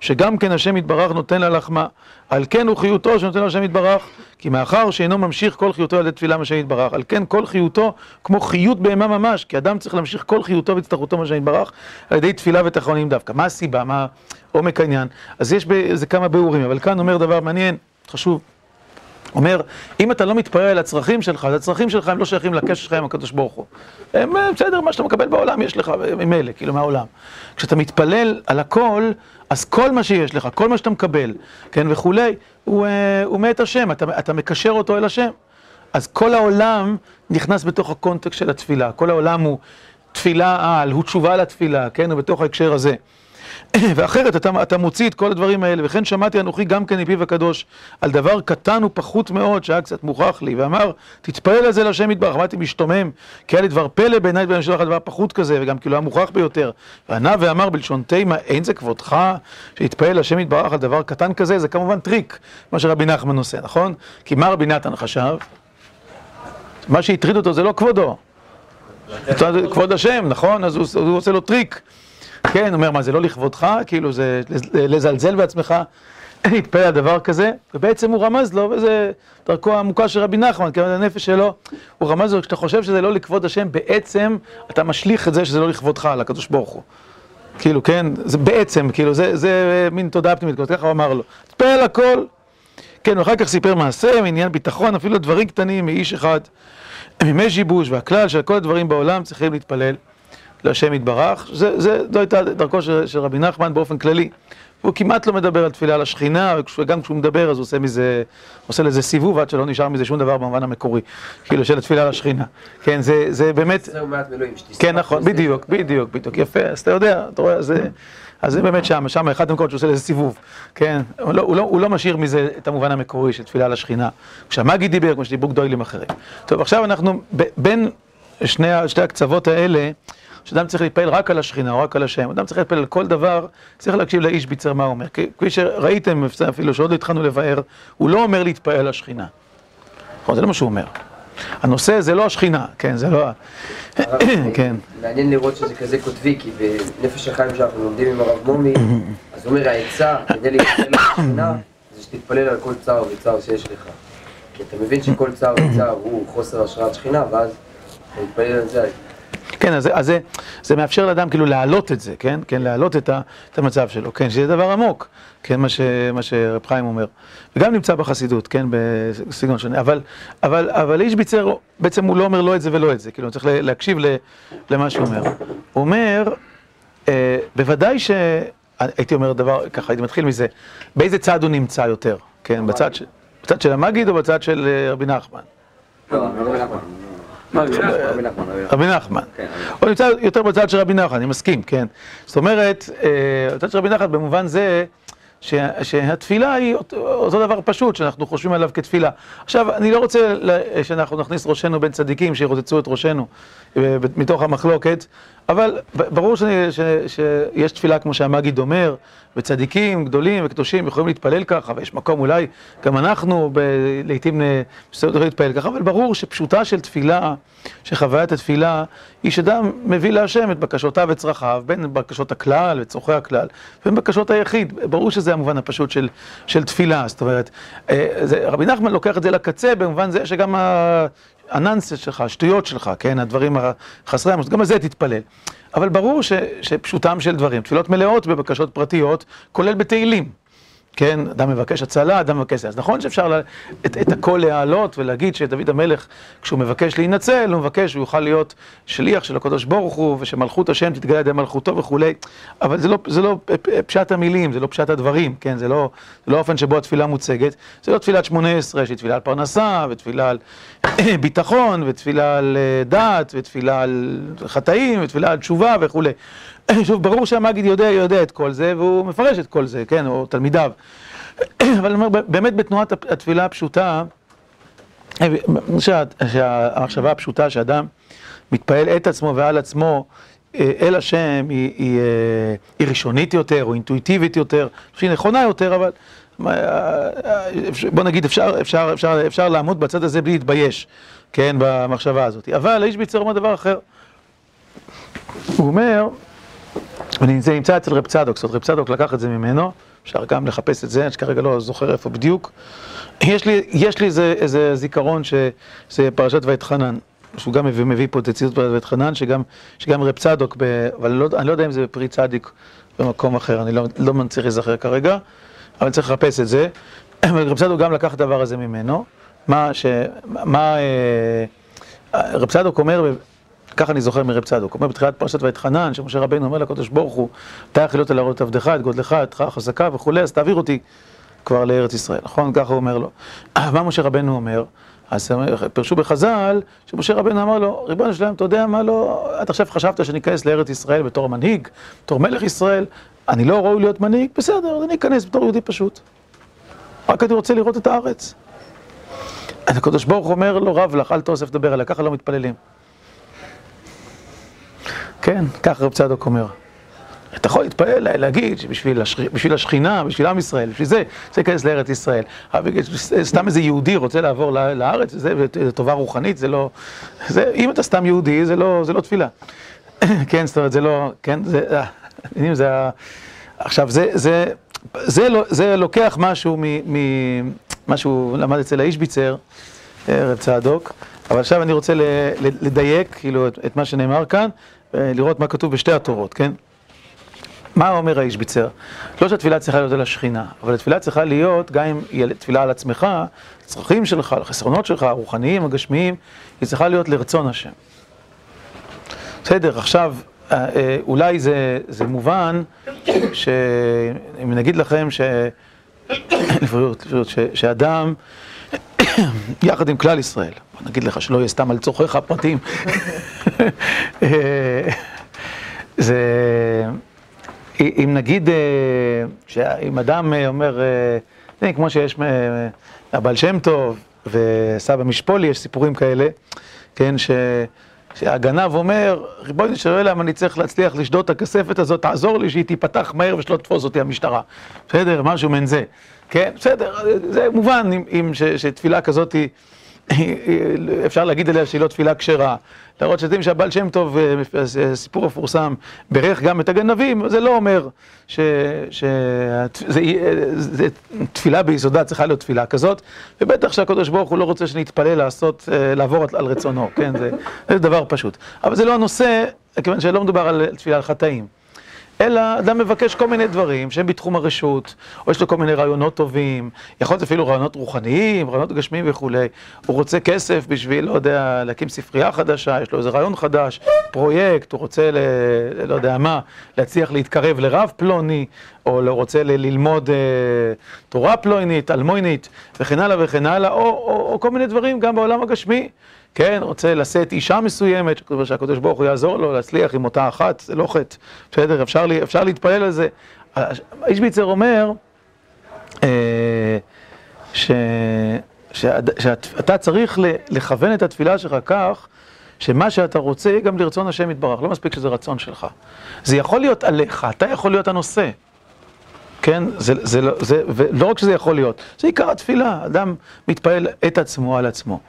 שגם כן השם יתברך נותן לה לחמה. על כן הוא חיותו שנותן לו השם יתברך, כי מאחר שאינו ממשיך כל חיותו על ידי תפילה מהשם יתברך, על כן כל חיותו כמו חיות בהמה ממש, כי אדם צריך להמשיך כל חיותו והצטרכותו מהשם יתברך על ידי תפילה ותחרונים דווקא. מה הסיבה? מה עומק העניין? אז יש בזה כמה ביאורים, אבל כאן אומר דבר מעניין, חשוב. אומר, אם אתה לא מתפלל על הצרכים שלך, אז הצרכים שלך הם לא שייכים לקשר שלך עם הקדוש ברוך הוא. הם בסדר, מה שאתה מקבל בעולם יש לך ממילא, כאילו מהעולם. כשאתה מתפלל על הכל, אז כל מה שיש לך, כל מה שאתה מקבל, כן, וכולי, הוא, הוא מאת השם, אתה, אתה מקשר אותו אל השם. אז כל העולם נכנס בתוך הקונטקסט של התפילה, כל העולם הוא תפילה על, הוא תשובה לתפילה, כן, הוא בתוך ההקשר הזה. ואחרת אתה, אתה מוציא את כל הדברים האלה, וכן שמעתי אנוכי גם כן מפיו הקדוש על דבר קטן ופחות מאוד שהיה קצת מוכרח לי, ואמר תתפלל על זה להשם יתברך, עמדתי משתומם, כי היה לי דבר פלא בעיניי ואני שלח דבר פחות כזה, וגם כי לא היה מוכרח ביותר. וענה ואמר בלשון תימה, אין זה כבודך שתתפלל להשם יתברך על דבר קטן כזה, זה כמובן טריק, מה שרבי נחמן עושה, נכון? כי מה רבי נתן חשב? מה שהטריד אותו זה לא כבודו. כבוד השם, נכון? אז הוא עושה לו טריק. כן, אומר, מה, זה לא לכבודך? כאילו, זה לזלזל בעצמך, להתפלל על דבר כזה, ובעצם הוא רמז לו, וזה דרכו העמוקה של רבי נחמן, כי הנפש שלו, הוא רמז לו, כשאתה חושב שזה לא לכבוד השם, בעצם אתה משליך את זה שזה לא לכבודך, על הקדוש ברוך הוא. כאילו, כן, זה בעצם, כאילו, זה, זה מין תודעה פנימית, ככה הוא אמר לו, תתפלל על הכל. כן, ואחר כך סיפר מעשה, מעניין ביטחון, אפילו דברים קטנים מאיש אחד, מימי שיבוש, והכלל של כל הדברים בעולם צריכים להתפלל. להשם יתברך, זה, זה, זו הייתה דרכו של, של רבי נחמן באופן כללי. הוא כמעט לא מדבר על תפילה על השכינה, וגם כשהוא מדבר אז הוא עושה מזה, עושה לזה סיבוב עד שלא נשאר מזה שום דבר במובן המקורי, כאילו של התפילה על השכינה. כן, זה, זה באמת... זהו מעט מילואים, כן, נכון, בדיוק, בדיוק, בדיוק, יפה, אז אתה יודע, אתה רואה, זה... אז זה באמת שם, שם אחד המקומות שעושה לזה סיבוב, כן? הוא לא, הוא, לא, הוא לא משאיר מזה את המובן המקורי של תפילה על השכינה. כשהמאגי דיבר, כמו שדיברו גדולים אחרים. טוב, עכשיו אנחנו בין שני, שתי הקצוות האלה, שאדם צריך להתפעל רק על השכינה או רק על השם, אדם צריך להתפעל על כל דבר, צריך להקשיב לאיש ביצר מה הוא אומר. כפי שראיתם אפילו שעוד לא התחלנו לבאר, הוא לא אומר להתפעל על השכינה. נכון, זה לא מה שהוא אומר. הנושא זה לא השכינה, כן, זה לא ה... כן. מעניין לראות שזה כזה קוטבי, כי בנפש החיים שאנחנו לומדים עם הרב מומי, אז הוא אומר העצה כדי להתפעל על השכינה, זה שתתפלל על כל צער וצער שיש לך. כי אתה מבין שכל צער וצער הוא חוסר השראת שכינה, ואז אתה מתפלל על זה. כן, אז, אז זה, זה מאפשר לאדם כאילו להעלות את זה, כן? כן, להעלות את, את המצב שלו, כן? שזה דבר עמוק, כן? מה, מה שרב חיים אומר. וגם נמצא בחסידות, כן? בסגנון שונה. אבל, אבל, אבל איש ביצר, בעצם הוא לא אומר לא את זה ולא את זה, כאילו, צריך להקשיב למה שהוא אומר. הוא אומר, אה, בוודאי ש... הייתי אומר דבר, ככה, הייתי מתחיל מזה, באיזה צד הוא נמצא יותר, כן? בצד, ש, בצד של המגיד או בצד של אה, רבי נחמן? לא, רבי נחמן. רבי נחמן. כן, הוא נמצא יותר בצד של רבי נחמן, אני מסכים, כן. זאת אומרת, אה, בצד של רבי נחמן במובן זה, שהתפילה היא אותו דבר פשוט, שאנחנו חושבים עליו כתפילה. עכשיו, אני לא רוצה שאנחנו נכניס ראשנו בין צדיקים, שירוצצו את ראשנו מתוך המחלוקת, אבל ברור שאני, ש, שיש תפילה, כמו שהמגיד אומר, וצדיקים גדולים וקדושים יכולים להתפלל ככה, ויש מקום אולי, גם אנחנו לעיתים יכולים להתפלל ככה, אבל ברור שפשוטה של תפילה, שחוויית התפילה, היא שאדם מביא להשם את בקשותיו וצרכיו, בין בקשות הכלל וצורכי הכלל, ובין בקשות היחיד. ברור שזה המובן הפשוט של, של תפילה, זאת אומרת, אה, זה, רבי נחמן לוקח את זה לקצה במובן זה שגם ה... הנאנסס שלך, השטויות שלך, כן, הדברים החסרי המוסד, גם על זה תתפלל. אבל ברור ש, שפשוטם של דברים, תפילות מלאות בבקשות פרטיות, כולל בתהילים. כן, אדם מבקש הצלה, אדם מבקש. אז נכון שאפשר לה, את, את הכל להעלות ולהגיד שדוד המלך, כשהוא מבקש להינצל, הוא מבקש, הוא יוכל להיות שליח של הקדוש ברוך הוא, ושמלכות השם תתגלה על ידי מלכותו וכולי, אבל זה לא, זה לא פשט המילים, זה לא פשט הדברים, כן, זה לא, זה לא האופן שבו התפילה מוצגת, זה לא תפילת שמונה עשרה, שהיא תפילה על פרנסה, ותפילה על ביטחון, ותפילה על אה, דת, ותפילה על חטאים, ותפילה על תשובה וכולי. שוב, ברור שהמגיד יודע, יודע את כל זה, והוא מפרש את כל זה, כן, או תלמידיו. אבל אני אומר, באמת בתנועת התפילה הפשוטה, שהמחשבה הפשוטה שאדם מתפעל את עצמו ועל עצמו אה, אל השם היא, היא, אה, היא ראשונית יותר, או אינטואיטיבית יותר, שהיא נכונה יותר, אבל אה, בוא נגיד, אפשר, אפשר, אפשר, אפשר לעמוד בצד הזה בלי להתבייש, כן, במחשבה הזאת. אבל האיש ביצר אומר דבר אחר. הוא אומר, וזה נמצא אצל רב צדוק, זאת אומרת רב צדוק לקח את זה ממנו, אפשר גם לחפש את זה, אני שכרגע לא זוכר איפה בדיוק. יש לי, יש לי איזה, איזה זיכרון שזה פרשת ואתחנן, שהוא גם מביא, מביא פה את הציטוט פרשת ואתחנן, שגם, שגם רב צדוק, ב, אבל לא, אני לא יודע אם זה בפרי צדיק במקום אחר, אני לא, לא מצליח להיזכר כרגע, אבל צריך לחפש את זה. רב צדוק גם לקח את הדבר הזה ממנו, מה ש... מה... אה, רב צדוק אומר ככה אני זוכר מרב צדוק, אומר בתחילת פרשת ואתחנן, שמשה רבינו אומר לקדוש ברוך הוא, אתה יכול להיות להראות עבדך, את גודלך, את החזקה וכולי, אז תעביר אותי כבר לארץ ישראל, נכון? ככה הוא אומר לו. מה משה רבנו אומר? אז פרשו בחז"ל, שמשה רבנו אמר לו, ריבונו שלם, אתה יודע מה לא, עד עכשיו חשבת שאני אכנס לארץ ישראל בתור מנהיג, בתור מלך ישראל, אני לא ראוי להיות מנהיג, בסדר, אז אני אכנס בתור יהודי פשוט. רק אני רוצה לראות את הארץ. הקדוש ברוך אומר לו, רב לך, אל תאוסף לדבר עליה, ככה לא מתפללים. כן, כך רב צדוק אומר. אתה יכול להתפעל, להגיד שבשביל השכ... השכינה, בשביל עם ישראל, בשביל זה, זה ייכנס לארץ ישראל. אבל סתם איזה יהודי רוצה לעבור לארץ, זה, זה טובה רוחנית, זה לא... זה, אם אתה סתם יהודי, זה לא, זה לא תפילה. כן, זאת אומרת, זה לא... כן, זה... אה, זה עכשיו, זה, זה, זה, לא, זה לוקח משהו ממה שהוא למד אצל האישביצר, אה, רב צדוק, אבל עכשיו אני רוצה לדייק, כאילו, את מה שנאמר כאן. לראות מה כתוב בשתי התורות, כן? מה אומר האיש ביצר? לא שהתפילה צריכה להיות על השכינה, אבל התפילה צריכה להיות, גם אם היא תפילה על עצמך, הצרכים שלך, החסרונות שלך, הרוחניים, הגשמיים, היא צריכה להיות לרצון השם. בסדר, עכשיו, אה, אה, אולי זה, זה מובן, שאם נגיד לכם ש... לפריאות, לפריאות, שאדם, יחד עם כלל ישראל, בוא נגיד לך שלא יהיה סתם על צורכיך הפרטיים. אה, זה, אם נגיד, אה, אם אדם אה, אומר, כמו שיש הבעל שם טוב וסבא משפולי, יש סיפורים כאלה, כן, ש... שהגנב אומר, ריבונו של עולם, אני צריך להצליח לשדוד את הכספת הזאת, תעזור לי שהיא תיפתח מהר ושלא תתפוס אותי המשטרה. בסדר, משהו מעין זה. כן, בסדר, זה מובן אם, אם ש, שתפילה כזאת היא... אפשר להגיד עליה שהיא לא תפילה כשרה. להראות שאתם יודעים שהבעל שם טוב, אה, סיפור מפורסם, בירך גם את הגנבים, זה לא אומר שתפילה ביסודה צריכה להיות תפילה כזאת, ובטח שהקדוש ברוך הוא לא רוצה שנתפלל לעשות, אה, לעבור על רצונו, כן, זה, זה דבר פשוט. אבל זה לא הנושא, כיוון שלא מדובר על תפילה על חטאים. אלא אדם מבקש כל מיני דברים שהם בתחום הרשות, או יש לו כל מיני רעיונות טובים, יכול להיות אפילו רעיונות רוחניים, רעיונות גשמיים וכולי. הוא רוצה כסף בשביל, לא יודע, להקים ספרייה חדשה, יש לו איזה רעיון חדש, פרויקט, הוא רוצה, ל, לא יודע מה, להצליח להתקרב לרב פלוני, או לא רוצה ל, ללמוד אה, תורה פלונית, אלמוינית, וכן הלאה וכן הלאה, או, או, או כל מיני דברים גם בעולם הגשמי. כן, רוצה לשאת אישה מסוימת, שהקדוש ברוך הוא יעזור לו להצליח עם אותה אחת, זה לא חטא, בסדר, אפשר, אפשר להתפלל על זה. האיש ביצר אומר שאתה צריך לכוון את התפילה שלך כך שמה שאתה רוצה יהיה גם לרצון השם יתברך, לא מספיק שזה רצון שלך. זה יכול להיות עליך, אתה יכול להיות הנושא. כן? זה, זה, לא, זה, ולא רק שזה יכול להיות, זה עיקר התפילה, אדם מתפעל את עצמו על עצמו.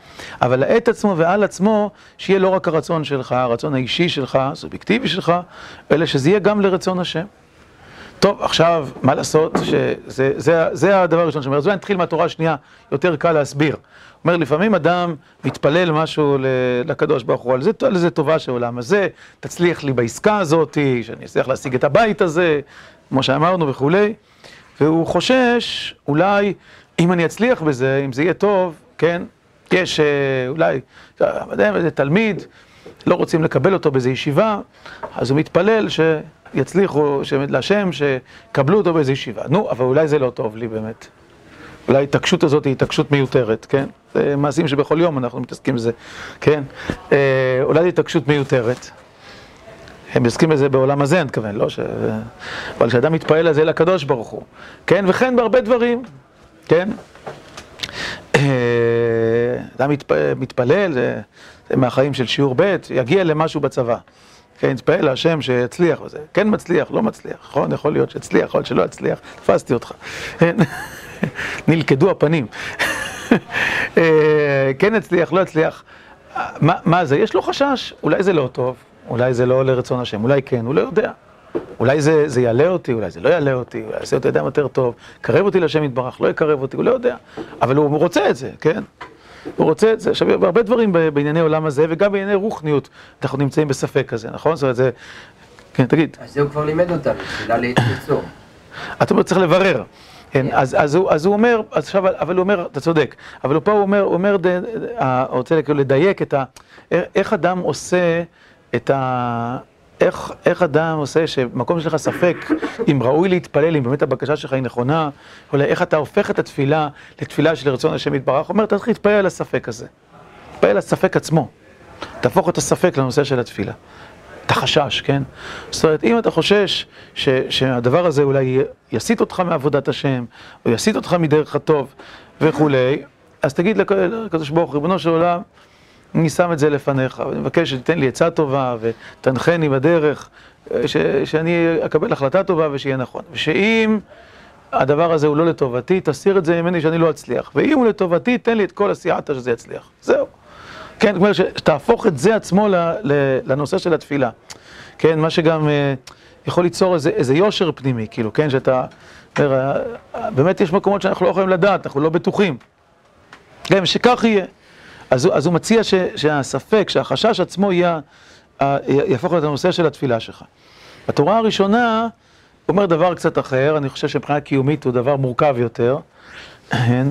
אבל את עצמו ועל עצמו, שיהיה לא רק הרצון שלך, הרצון האישי שלך, הסובייקטיבי שלך, אלא שזה יהיה גם לרצון השם. טוב, עכשיו, מה לעשות, שזה זה, זה הדבר הראשון שאומר, אז אולי נתחיל מהתורה השנייה, יותר קל להסביר. אומר, לפעמים אדם מתפלל משהו לקדוש ברוך הוא, על זה, על זה טובה של העולם הזה, תצליח לי בעסקה הזאת, שאני אצליח להשיג את הבית הזה, כמו שאמרנו וכולי, והוא חושש, אולי, אם אני אצליח בזה, אם זה יהיה טוב, כן, יש אולי, איזה תלמיד, לא רוצים לקבל אותו באיזו ישיבה, אז הוא מתפלל שיצליחו, להשם, שקבלו אותו באיזו ישיבה. נו, אבל אולי זה לא טוב לי באמת. אולי הזאת היא התעקשות מיותרת, כן? זה מעשים שבכל יום אנחנו מתעסקים בזה, כן? אולי זו התעקשות מיותרת. הם מתעסקים בזה בעולם הזה, אני מתכוון, לא ש... אבל כשאדם מתפעל על זה לקדוש ברוך הוא, כן? וכן בהרבה דברים, כן? אדם מתפלל, זה, זה מהחיים של שיעור ב', יגיע למשהו בצבא. כן, יתפעל להשם שיצליח וזה. כן מצליח, לא מצליח, נכון? יכול להיות שיצליח, יכול להיות שלא יצליח, תפסתי אותך. נלכדו הפנים. כן יצליח, לא יצליח. מה, מה זה? יש לו חשש, אולי זה לא טוב, אולי זה לא לרצון השם, אולי כן, הוא לא יודע. אולי זה, זה יעלה אותי, אולי זה לא יעלה אותי, אולי יעשה אותי אדם יותר טוב, קרב אותי לשם יתברך, לא יקרב אותי, הוא לא יודע. אבל הוא רוצה את זה, כן? הוא רוצה את זה. עכשיו, בהרבה דברים בענייני עולם הזה, וגם בענייני רוחניות, אנחנו נמצאים בספק כזה, נכון? זאת אומרת, זה... כן, תגיד. אז זה הוא כבר לימד אותנו, תפילה ליצור. אתה אומר, צריך לברר. כן, אז, אז, הוא, אז הוא אומר, עכשיו, אבל הוא אומר, אתה צודק, אבל פה הוא אומר, הוא אומר, הוא רוצה לדייק את ה... איך אדם עושה את ה... איך, איך אדם עושה שמקום שיש לך ספק אם ראוי להתפלל, אם באמת הבקשה שלך היא נכונה, אולי איך אתה הופך את התפילה לתפילה של רצון השם יתברך, הוא אומר, צריך להתפלל על הספק הזה. להתפלל על הספק עצמו. תהפוך את הספק לנושא של התפילה. את החשש, כן? זאת אומרת, אם אתה חושש ש, שהדבר הזה אולי יסיט אותך מעבודת השם, או יסיט אותך מדרך הטוב וכולי, אז תגיד לקדוש ברוך הוא, ריבונו של עולם, אני שם את זה לפניך, ואני מבקש שתיתן לי עצה טובה ותנחני בדרך, ש, שאני אקבל החלטה טובה ושיהיה נכון. ושאם הדבר הזה הוא לא לטובתי, תסיר את זה ממני שאני לא אצליח. ואם הוא לטובתי, תן לי את כל הסייעתא שזה יצליח. זהו. כן, אומרת, שתהפוך את זה עצמו לנושא של התפילה. כן, מה שגם יכול ליצור איזה, איזה יושר פנימי, כאילו, כן, שאתה... אומר, באמת יש מקומות שאנחנו לא יכולים לדעת, אנחנו לא בטוחים. כן, שכך יהיה. אז, אז הוא מציע ש, שהספק, שהחשש עצמו יהיה, יהפוך להיות הנושא של התפילה שלך. בתורה הראשונה, אומר דבר קצת אחר, אני חושב שמבחינה קיומית הוא דבר מורכב יותר. כן,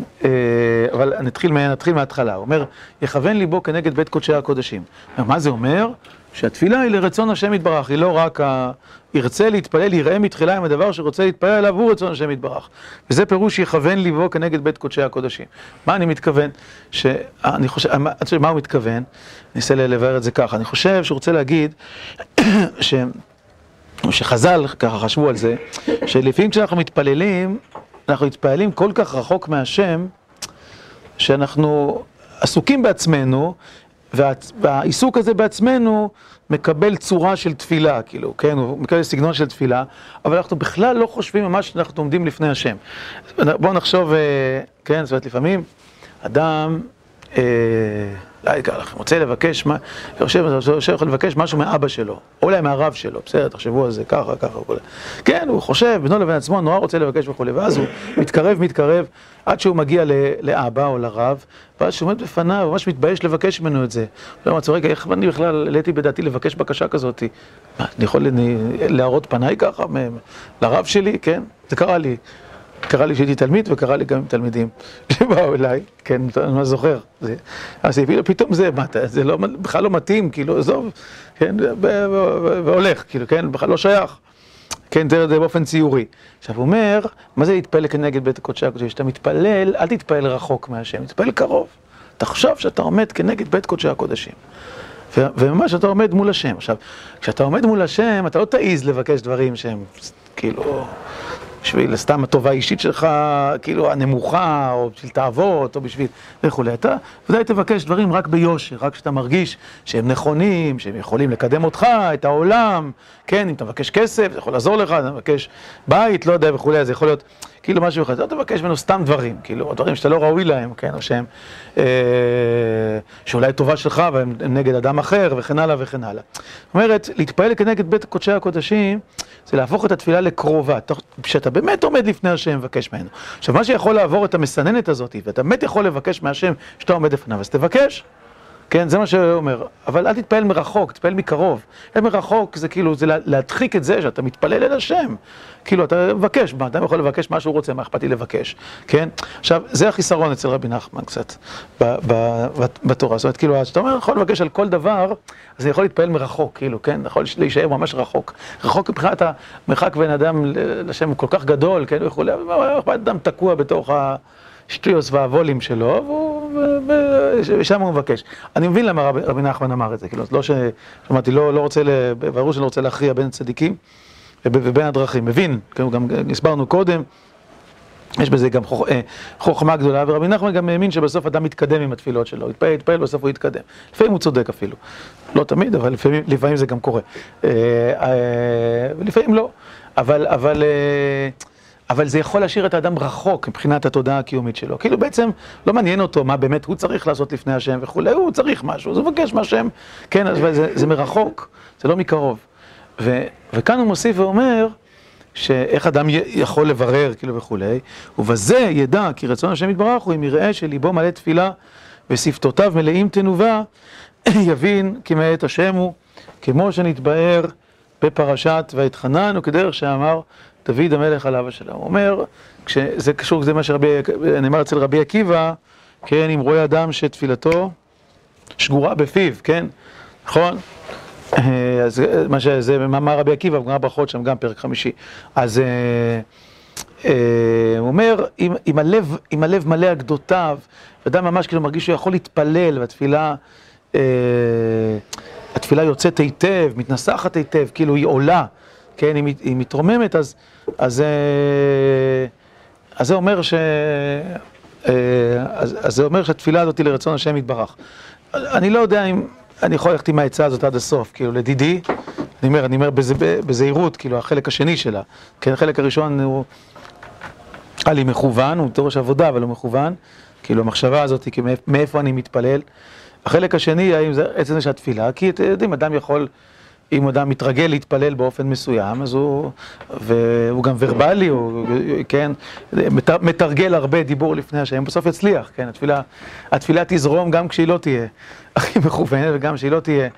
אבל נתחיל, מההתחלה, הוא אומר, יכוון ליבו כנגד בית קודשי הקודשים. מה זה אומר? שהתפילה היא לרצון השם יתברך, היא לא רק ה... ירצה להתפלל, יראה מתחילה עם הדבר שרוצה להתפלל עליו, הוא רצון השם יתברך. וזה פירוש יכוון ליבו כנגד בית קודשי הקודשים. מה אני מתכוון? שאני חושב, מה הוא מתכוון? אני אנסה לבאר את זה ככה. אני חושב שהוא רוצה להגיד ש... שחז"ל ככה חשבו על זה, שלפעמים כשאנחנו מתפללים, אנחנו מתפעלים כל כך רחוק מהשם, שאנחנו עסוקים בעצמנו, והעיסוק הזה בעצמנו מקבל צורה של תפילה, כאילו, כן, הוא מקבל סגנון של תפילה, אבל אנחנו בכלל לא חושבים ממש שאנחנו עומדים לפני השם. בואו נחשוב, כן, זאת אומרת, לפעמים אדם, אה, רוצה לבקש, חושב, יכול לבקש משהו מאבא שלו, או אולי מהרב שלו, בסדר, תחשבו על זה, ככה, ככה וכולי. כן, הוא חושב, בינו לבין עצמו, נורא רוצה לבקש וכולי, ואז הוא מתקרב, מתקרב, עד שהוא מגיע לאבא או לרב, ואז שהוא עומד בפניו, ממש מתבייש לבקש ממנו את זה. הוא אומר, רגע, איך אני בכלל העליתי בדעתי לבקש בקשה כזאת? מה, אני יכול להראות פניי ככה, לרב שלי, כן? זה קרה לי. קרה לי שהייתי תלמיד וקרה לי גם עם תלמידים שבאו אליי, כן, אני לא זוכר. אז פתאום זה, מה, זה לא, בכלל לא מתאים, כאילו, עזוב, כן, והולך, כאילו, כן, בכלל לא שייך. כן, זה באופן ציורי. עכשיו, הוא אומר, מה זה להתפלל כנגד בית הקודשי הקודשי? כשאתה מתפלל, אל תתפלל רחוק מהשם, תתפלל קרוב. תחשוב שאתה עומד כנגד בית קודשי הקודשים. וממש אתה עומד מול השם. עכשיו, כשאתה עומד מול השם, אתה לא תעיז לבקש דברים שהם, כאילו... בשביל סתם הטובה האישית שלך, כאילו הנמוכה, או בשביל תאוות, או בשביל וכולי. אתה ודאי תבקש דברים רק ביושר, רק כשאתה מרגיש שהם נכונים, שהם יכולים לקדם אותך, את העולם, כן, אם אתה מבקש כסף, זה יכול לעזור לך, אתה מבקש בית, לא יודע וכולי, זה יכול להיות כאילו משהו אחד. לא תבקש ממנו סתם דברים, כאילו, דברים שאתה לא ראוי להם, כן, או שהם, אה, שאולי טובה שלך, והם נגד אדם אחר, וכן הלאה וכן הלאה. זאת אומרת, להתפעל כנגד בית קודשי הקודשים, זה להפוך את התפילה לקרובה, שאתה באמת עומד לפני השם ומבקש ממנו. עכשיו, מה שיכול לעבור את המסננת הזאת, ואתה באמת יכול לבקש מהשם שאתה עומד לפניו, אז תבקש. כן, זה מה שהוא אומר. אבל אל תתפעל מרחוק, תתפעל מקרוב. מרחוק זה כאילו, זה להדחיק את זה שאתה מתפלל אל השם. כאילו, אתה מבקש, אדם יכול לבקש מה שהוא רוצה, מה אכפת לי לבקש, כן? עכשיו, זה החיסרון אצל רבי נחמן קצת, בתורה. זאת אומרת, כאילו, כשאתה אומר, יכול לבקש על כל דבר, אז אני יכול להתפעל מרחוק, כאילו, כן? יכול להישאר ממש רחוק. רחוק מבחינת המרחק בין אדם לשם הוא כל כך גדול, כן? וכולי, אדם תקוע בתוך ה... שטויוס והוולים שלו, ושם הוא מבקש. אני מבין למה רבי נחמן אמר את זה, כאילו, לא ש... שמעתי, לא, לא רוצה, ברור שאני לא רוצה להכריע בין צדיקים ובין הדרכים. מבין, כאילו, גם הסברנו קודם, יש בזה גם אה, חוכמה גדולה, ורבי נחמן גם האמין שבסוף אדם מתקדם עם התפילות שלו, יתפעל, יתפעל, בסוף הוא יתקדם. לפעמים הוא צודק אפילו. לא תמיד, אבל לפעמים, לפעמים זה גם קורה. אה, אה, ולפעמים לא. אבל, אבל... אבל זה יכול להשאיר את האדם רחוק מבחינת התודעה הקיומית שלו. כאילו בעצם לא מעניין אותו מה באמת הוא צריך לעשות לפני השם וכולי, הוא צריך משהו, אז הוא מבקש מהשם, כן, זה, זה מרחוק, זה לא מקרוב. ו, וכאן הוא מוסיף ואומר, שאיך אדם יכול לברר, כאילו וכולי, ובזה ידע כי רצון השם יתברך הוא אם יראה שליבו מלא תפילה ושפתותיו מלאים תנובה, יבין כי מאת השם הוא, כמו שנתבאר בפרשת ויתחנן, וכדרך שאמר דוד המלך עליו השלום. הוא אומר, כשזה קשור, זה מה שנאמר אצל רבי עקיבא, כן, אם רואה אדם שתפילתו שגורה בפיו, כן, נכון? אה, אז מה שזה, מאמר רבי עקיבא, גם ברכות שם, גם פרק חמישי. אז אה, אה, הוא אומר, אם, אם, הלב, אם הלב מלא על גדותיו, אדם ממש כאילו מרגיש שהוא יכול להתפלל, והתפילה, התפילה יוצאת היטב, מתנסחת היטב, כאילו היא עולה, כן, היא, היא מתרוממת, אז... אז, אה, אז זה אומר ש... אה, אז, אז זה אומר שהתפילה הזאת היא לרצון השם יתברך. אני לא יודע אם אני יכול ללכת עם העצה הזאת עד הסוף, כאילו לדידי, אני אומר, אני אומר בזהירות, כאילו החלק השני שלה, כן, החלק הראשון הוא, היה לי מכוון, הוא דורש עבודה אבל הוא מכוון, כאילו המחשבה הזאת, כי מאיפה אני מתפלל. החלק השני, האם זה עצם זה שהתפילה, כי אתם יודעים, אדם יכול... אם אדם מתרגל להתפלל באופן מסוים, אז הוא, והוא גם ורבלי, הוא, כן, מתרגל הרבה דיבור לפני השם, בסוף יצליח, כן, התפילה, התפילה תזרום גם כשהיא לא תהיה הכי מכוונת, וגם כשהיא לא תהיה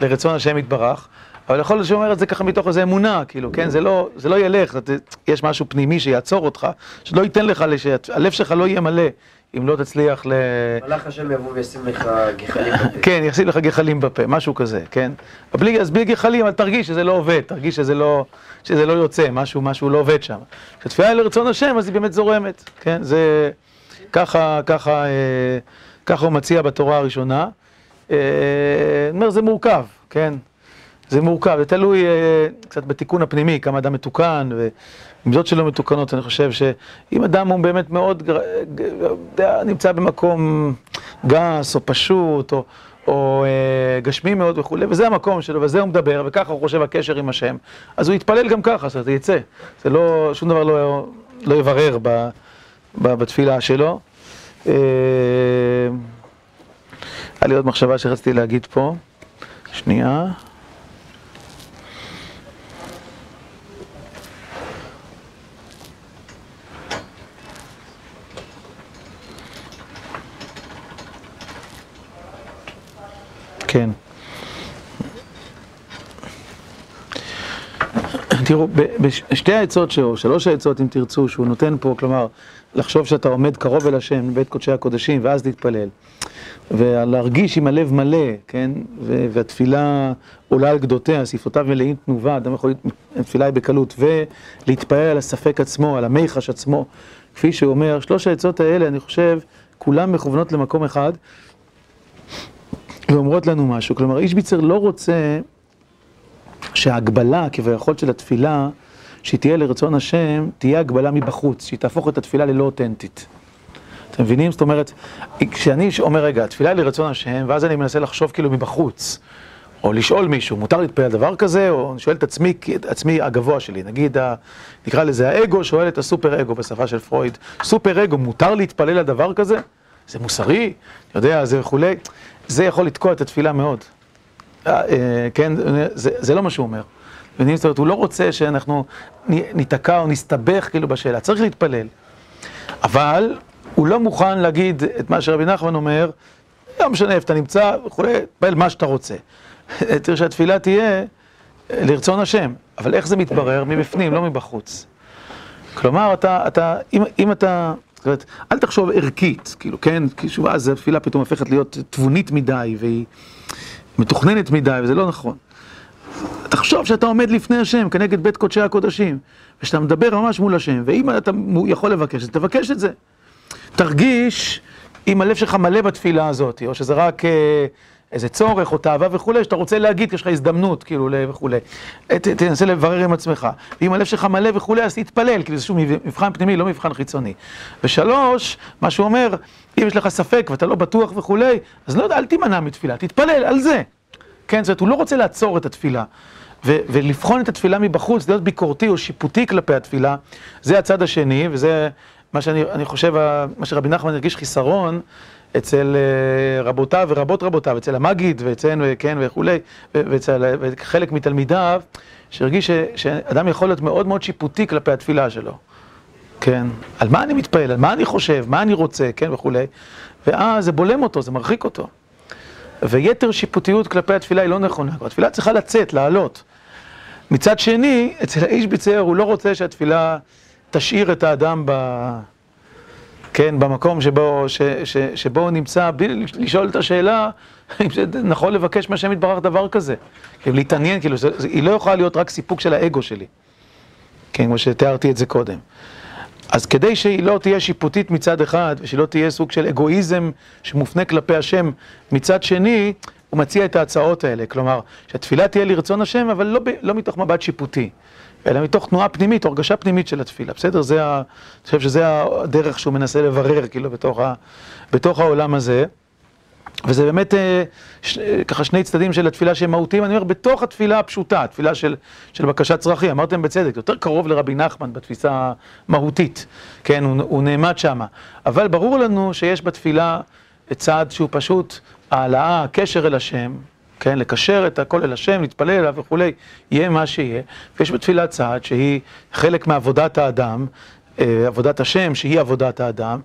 לרצון השם יתברך, אבל יכול להיות שהוא אומר את זה ככה מתוך איזו אמונה, כאילו, כן, זה לא, זה לא ילך, יש משהו פנימי שיעצור אותך, שלא ייתן לך, שהלב שלך לא יהיה מלא. אם לא תצליח ל... מלאך השם יבוא וישים לך גחלים בפה. כן, ישים לך גחלים בפה, משהו כזה, כן? בלי, אז בלי גחלים, אבל תרגיש שזה לא עובד, תרגיש שזה לא, שזה לא יוצא, משהו, משהו לא עובד שם. כשתפילה היא לרצון השם, אז היא באמת זורמת, כן? זה... ככה, ככה, אה, ככה הוא מציע בתורה הראשונה. אה, אני אומר, זה מורכב, כן? זה מורכב, זה תלוי אה, קצת בתיקון הפנימי, כמה אדם מתוקן, ועמדות שלו מתוקנות, אני חושב שאם אדם הוא באמת מאוד, נמצא במקום גס או פשוט, או, או אה, גשמי מאוד וכולי, וזה המקום שלו, וזה הוא מדבר, וככה הוא חושב הקשר עם השם, אז הוא יתפלל גם ככה, אז זה יצא. זה לא, שום דבר לא, לא יברר ב, ב, בתפילה שלו. אה, היה לי עוד מחשבה שרציתי להגיד פה, שנייה. כן. תראו, בשתי העצות שלו, שלוש העצות אם תרצו, שהוא נותן פה, כלומר, לחשוב שאתה עומד קרוב אל השם, בית קודשי הקודשים, ואז להתפלל. ולהרגיש עם הלב מלא, כן, והתפילה עולה על גדותיה, שפתותיו מלאים תנובה, אדם יכול, התפילה היא בקלות, ולהתפלל על הספק עצמו, על המיחש עצמו, כפי שהוא אומר, שלוש העצות האלה, אני חושב, כולן מכוונות למקום אחד, ואומרות לנו משהו. כלומר, איש ביצר לא רוצה שההגבלה כביכול של התפילה שהיא תהיה לרצון השם, תהיה הגבלה מבחוץ, שהיא תהפוך את התפילה ללא אותנטית. אתם מבינים? זאת אומרת, כשאני אומר, רגע, התפילה היא לרצון השם, ואז אני מנסה לחשוב כאילו מבחוץ, או לשאול מישהו, מותר להתפלל על דבר כזה, או אני שואל את עצמי, עצמי הגבוה שלי, נגיד, נקרא לזה האגו, שואל את הסופר אגו בשפה של פרויד, סופר אגו, מותר להתפלל על דבר כזה? זה מוסרי, יודע, זה וכולי, זה יכול לתקוע את התפילה מאוד. אה, אה, כן, זה, לא מה שהוא אומר. זאת אומרת, הוא לא רוצה שאנחנו ניתקע או נסתבך כאילו בשאלה, צריך להתפלל. אבל הוא לא מוכן להגיד את מה שרבי נחמן אומר, לא משנה איפה אתה נמצא וכולי, תפלל מה שאתה רוצה. צריך שהתפילה תהיה לרצון השם, אבל איך זה מתברר? מבפנים, לא מבחוץ. כלומר, אתה, אתה, אם, אם אתה, זאת אומרת, אל תחשוב ערכית, כאילו, כן, כי שוב, אז התפילה פתאום הופכת להיות תבונית מדי, והיא מתוכננת מדי, וזה לא נכון. תחשוב שאתה עומד לפני השם כנגד בית קודשי הקודשים, ושאתה מדבר ממש מול השם, ואם אתה יכול לבקש, אז תבקש את זה. תרגיש אם הלב שלך מלא בתפילה הזאת, או שזה רק אה, איזה צורך או תאווה וכולי, שאתה רוצה להגיד, יש לך הזדמנות, כאילו, וכולי. תנסה לברר עם עצמך. ואם הלב שלך מלא וכולי, אז תתפלל, כאילו זה שוב מבחן פנימי, לא מבחן חיצוני. ושלוש, מה שהוא אומר, אם יש לך ספק ואתה לא בטוח וכולי, אז לא יודע, אל תימנע מתפילה, תתפלל על זה. כן, זאת אומרת, הוא לא רוצה לעצור את התפילה. ולבחון את התפילה מבחוץ, להיות ביקורתי או שיפוטי כלפי התפילה, זה הצד השני, וזה מה שאני חושב, מה שרבי נחמן הרגיש חיסרון אצל אה, רבותיו ורבות רבותיו, אצל המגיד ואצלנו, כן, וכולי, ואצל חלק מתלמידיו, שהרגיש שאדם יכול להיות מאוד מאוד שיפוטי כלפי התפילה שלו. כן, על מה אני מתפעל, על מה אני חושב, מה אני רוצה, כן, וכולי, ואז זה בולם אותו, זה מרחיק אותו. ויתר שיפוטיות כלפי התפילה היא לא נכונה, התפילה צריכה לצאת, לעלות. מצד שני, אצל האיש ביצר הוא לא רוצה שהתפילה תשאיר את האדם ב... כן, במקום שבו, ש, ש, שבו הוא נמצא, בלי לשאול את השאלה, אם זה נכון לבקש מהשם יתברך דבר כזה. כאילו להתעניין, כאילו, זה, זה, היא לא יכולה להיות רק סיפוק של האגו שלי. כן, כמו שתיארתי את זה קודם. אז כדי שהיא לא תהיה שיפוטית מצד אחד, ושהיא לא תהיה סוג של אגואיזם שמופנה כלפי השם מצד שני, הוא מציע את ההצעות האלה. כלומר, שהתפילה תהיה לרצון השם, אבל לא, לא מתוך מבט שיפוטי. אלא מתוך תנועה פנימית, או הרגשה פנימית של התפילה, בסדר? זה ה... אני חושב שזה הדרך שהוא מנסה לברר, כאילו, בתוך, ה... בתוך העולם הזה. וזה באמת אה, ש... ככה שני צדדים של התפילה שהם מהותיים, אני אומר, בתוך התפילה הפשוטה, התפילה של, של בקשת צרכים, אמרתם בצדק, יותר קרוב לרבי נחמן בתפיסה המהותית, כן, הוא, הוא נעמד שמה. אבל ברור לנו שיש בתפילה צד שהוא פשוט העלאה, קשר אל השם, כן, לקשר את הכל אל השם, להתפלל אליו וכולי, יהיה מה שיהיה. ויש בתפילה צעד שהיא חלק מעבודת האדם, אה, עבודת השם שהיא עבודת האדם,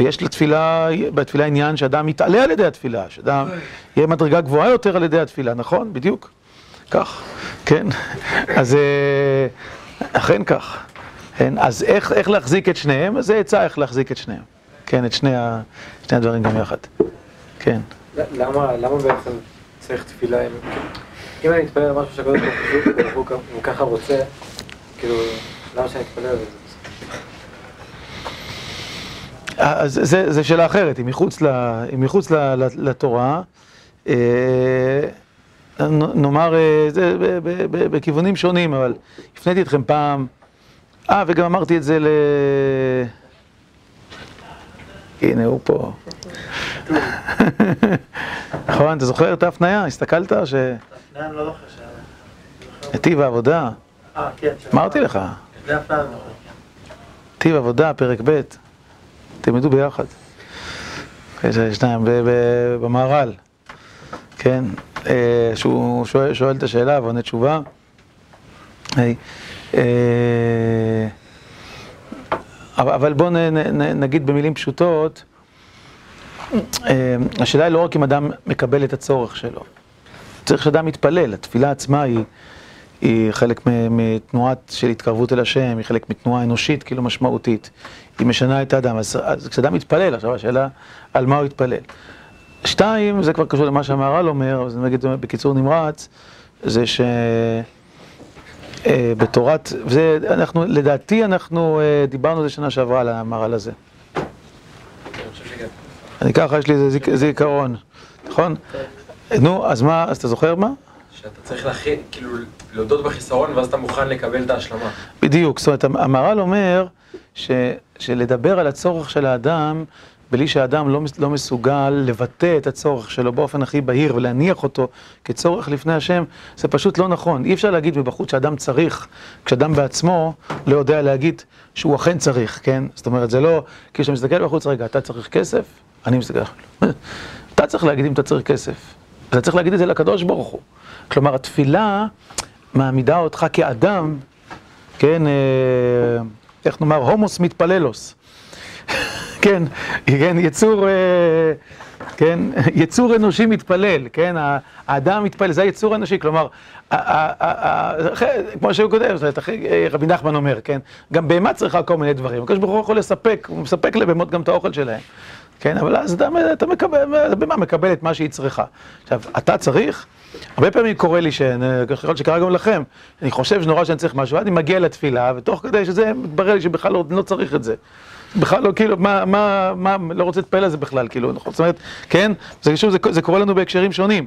ויש לתפילה, בתפילה עניין שאדם יתעלה על ידי התפילה, שאדם יהיה מדרגה גבוהה יותר על ידי התפילה, נכון? בדיוק. כך, כן. אז אה, אכן כך. כן, אז איך, איך להחזיק את שניהם? אז זה עצה איך להחזיק את שניהם. כן, את שני, ה, שני הדברים גם יחד. כן. למה, למה בעצם צריך תפילה, אם אני אתפלל על משהו שהקדוש ברוך הוא ככה רוצה, כאילו, למה שאני אתפלל על זה? אז זו שאלה אחרת, היא מחוץ, ל, היא מחוץ ל, ל, לתורה. אה, נאמר, אה, זה בכיוונים שונים, אבל הפניתי אתכם פעם, אה, וגם אמרתי את זה ל... הנה, הוא פה. נכון, אתה זוכר את ההפניה? הסתכלת ש... ההפניה אני לא זוכר ש... נתיב העבודה. אה, כן. אמרתי לך. אני נתיב עבודה, פרק ב', תלמדו ביחד. יש שניים, במהר"ל, כן, אה, שהוא שואל את השאלה ועונה תשובה. אה, אבל בואו נגיד במילים פשוטות, השאלה היא לא רק אם אדם מקבל את הצורך שלו, צריך שאדם יתפלל, התפילה עצמה היא, היא חלק מתנועת של התקרבות אל השם, היא חלק מתנועה אנושית כאילו משמעותית, היא משנה את האדם, אז, אז כשאדם מתפלל, עכשיו השאלה על מה הוא יתפלל. שתיים, זה כבר קשור למה שהמהר"ל אומר, אז נגיד בקיצור נמרץ, זה ש... אה, בתורת, וזה, אנחנו, לדעתי אנחנו אה, דיברנו על זה שנה שעברה על המהר"ל הזה. אני ככה, יש לי איזה זיכרון, נכון? נו, אז מה, אז אתה זוכר מה? שאתה צריך להכין, כאילו, להודות בחיסרון ואז אתה מוכן לקבל את ההשלמה. בדיוק, זאת אומרת, המהר"ל אומר ש, שלדבר על הצורך של האדם בלי שהאדם לא, לא מסוגל לבטא את הצורך שלו באופן הכי בהיר ולהניח אותו כצורך לפני השם, זה פשוט לא נכון. אי אפשר להגיד מבחוץ שאדם צריך, כשאדם בעצמו לא יודע להגיד שהוא אכן צריך, כן? זאת אומרת, זה לא, כשאתה מסתכל בחוץ, רגע, אתה צריך כסף? אני מסתכל, אתה צריך להגיד אם אתה צריך כסף. אתה צריך להגיד את זה לקדוש ברוך הוא. כלומר, התפילה מעמידה אותך כאדם, כן, אה, איך נאמר, הומוס מתפללוס. כן, כן, יצור, אה, כן, יצור אנושי מתפלל, כן, האדם מתפלל, זה היצור האנושי, כלומר, כמו שהוא כותב, רבי נחמן אומר, כן, גם בהמה צריכה כל מיני דברים, הקדוש ברוך הוא יכול לספק, הוא מספק לבהמות גם את האוכל שלהם, כן, אבל אז אתה מקבל, הבהמה מקבלת מה שהיא צריכה. עכשיו, אתה צריך, הרבה פעמים קורה לי, יכול להיות שקרה גם לכם, אני חושב שנורא שאני צריך משהו, אני מגיע לתפילה, ותוך כדי שזה מתברר לי שבכלל לא צריך את זה. בכלל לא, כאילו, מה, מה, מה, לא רוצה להתפעל על זה בכלל, כאילו, נכון, זאת אומרת, כן, זה, שוב, זה, זה קורה לנו בהקשרים שונים.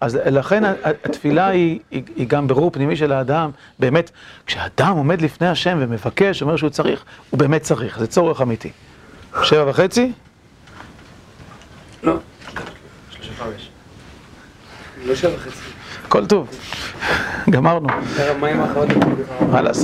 אז לכן התפילה היא, היא, היא גם ברור פנימי של האדם, באמת, כשאדם עומד לפני השם ומבקש, אומר שהוא צריך, הוא באמת צריך, זה צורך אמיתי. שבע וחצי? לא. לא שבע וחצי. הכל טוב, גמרנו. מה לעשות?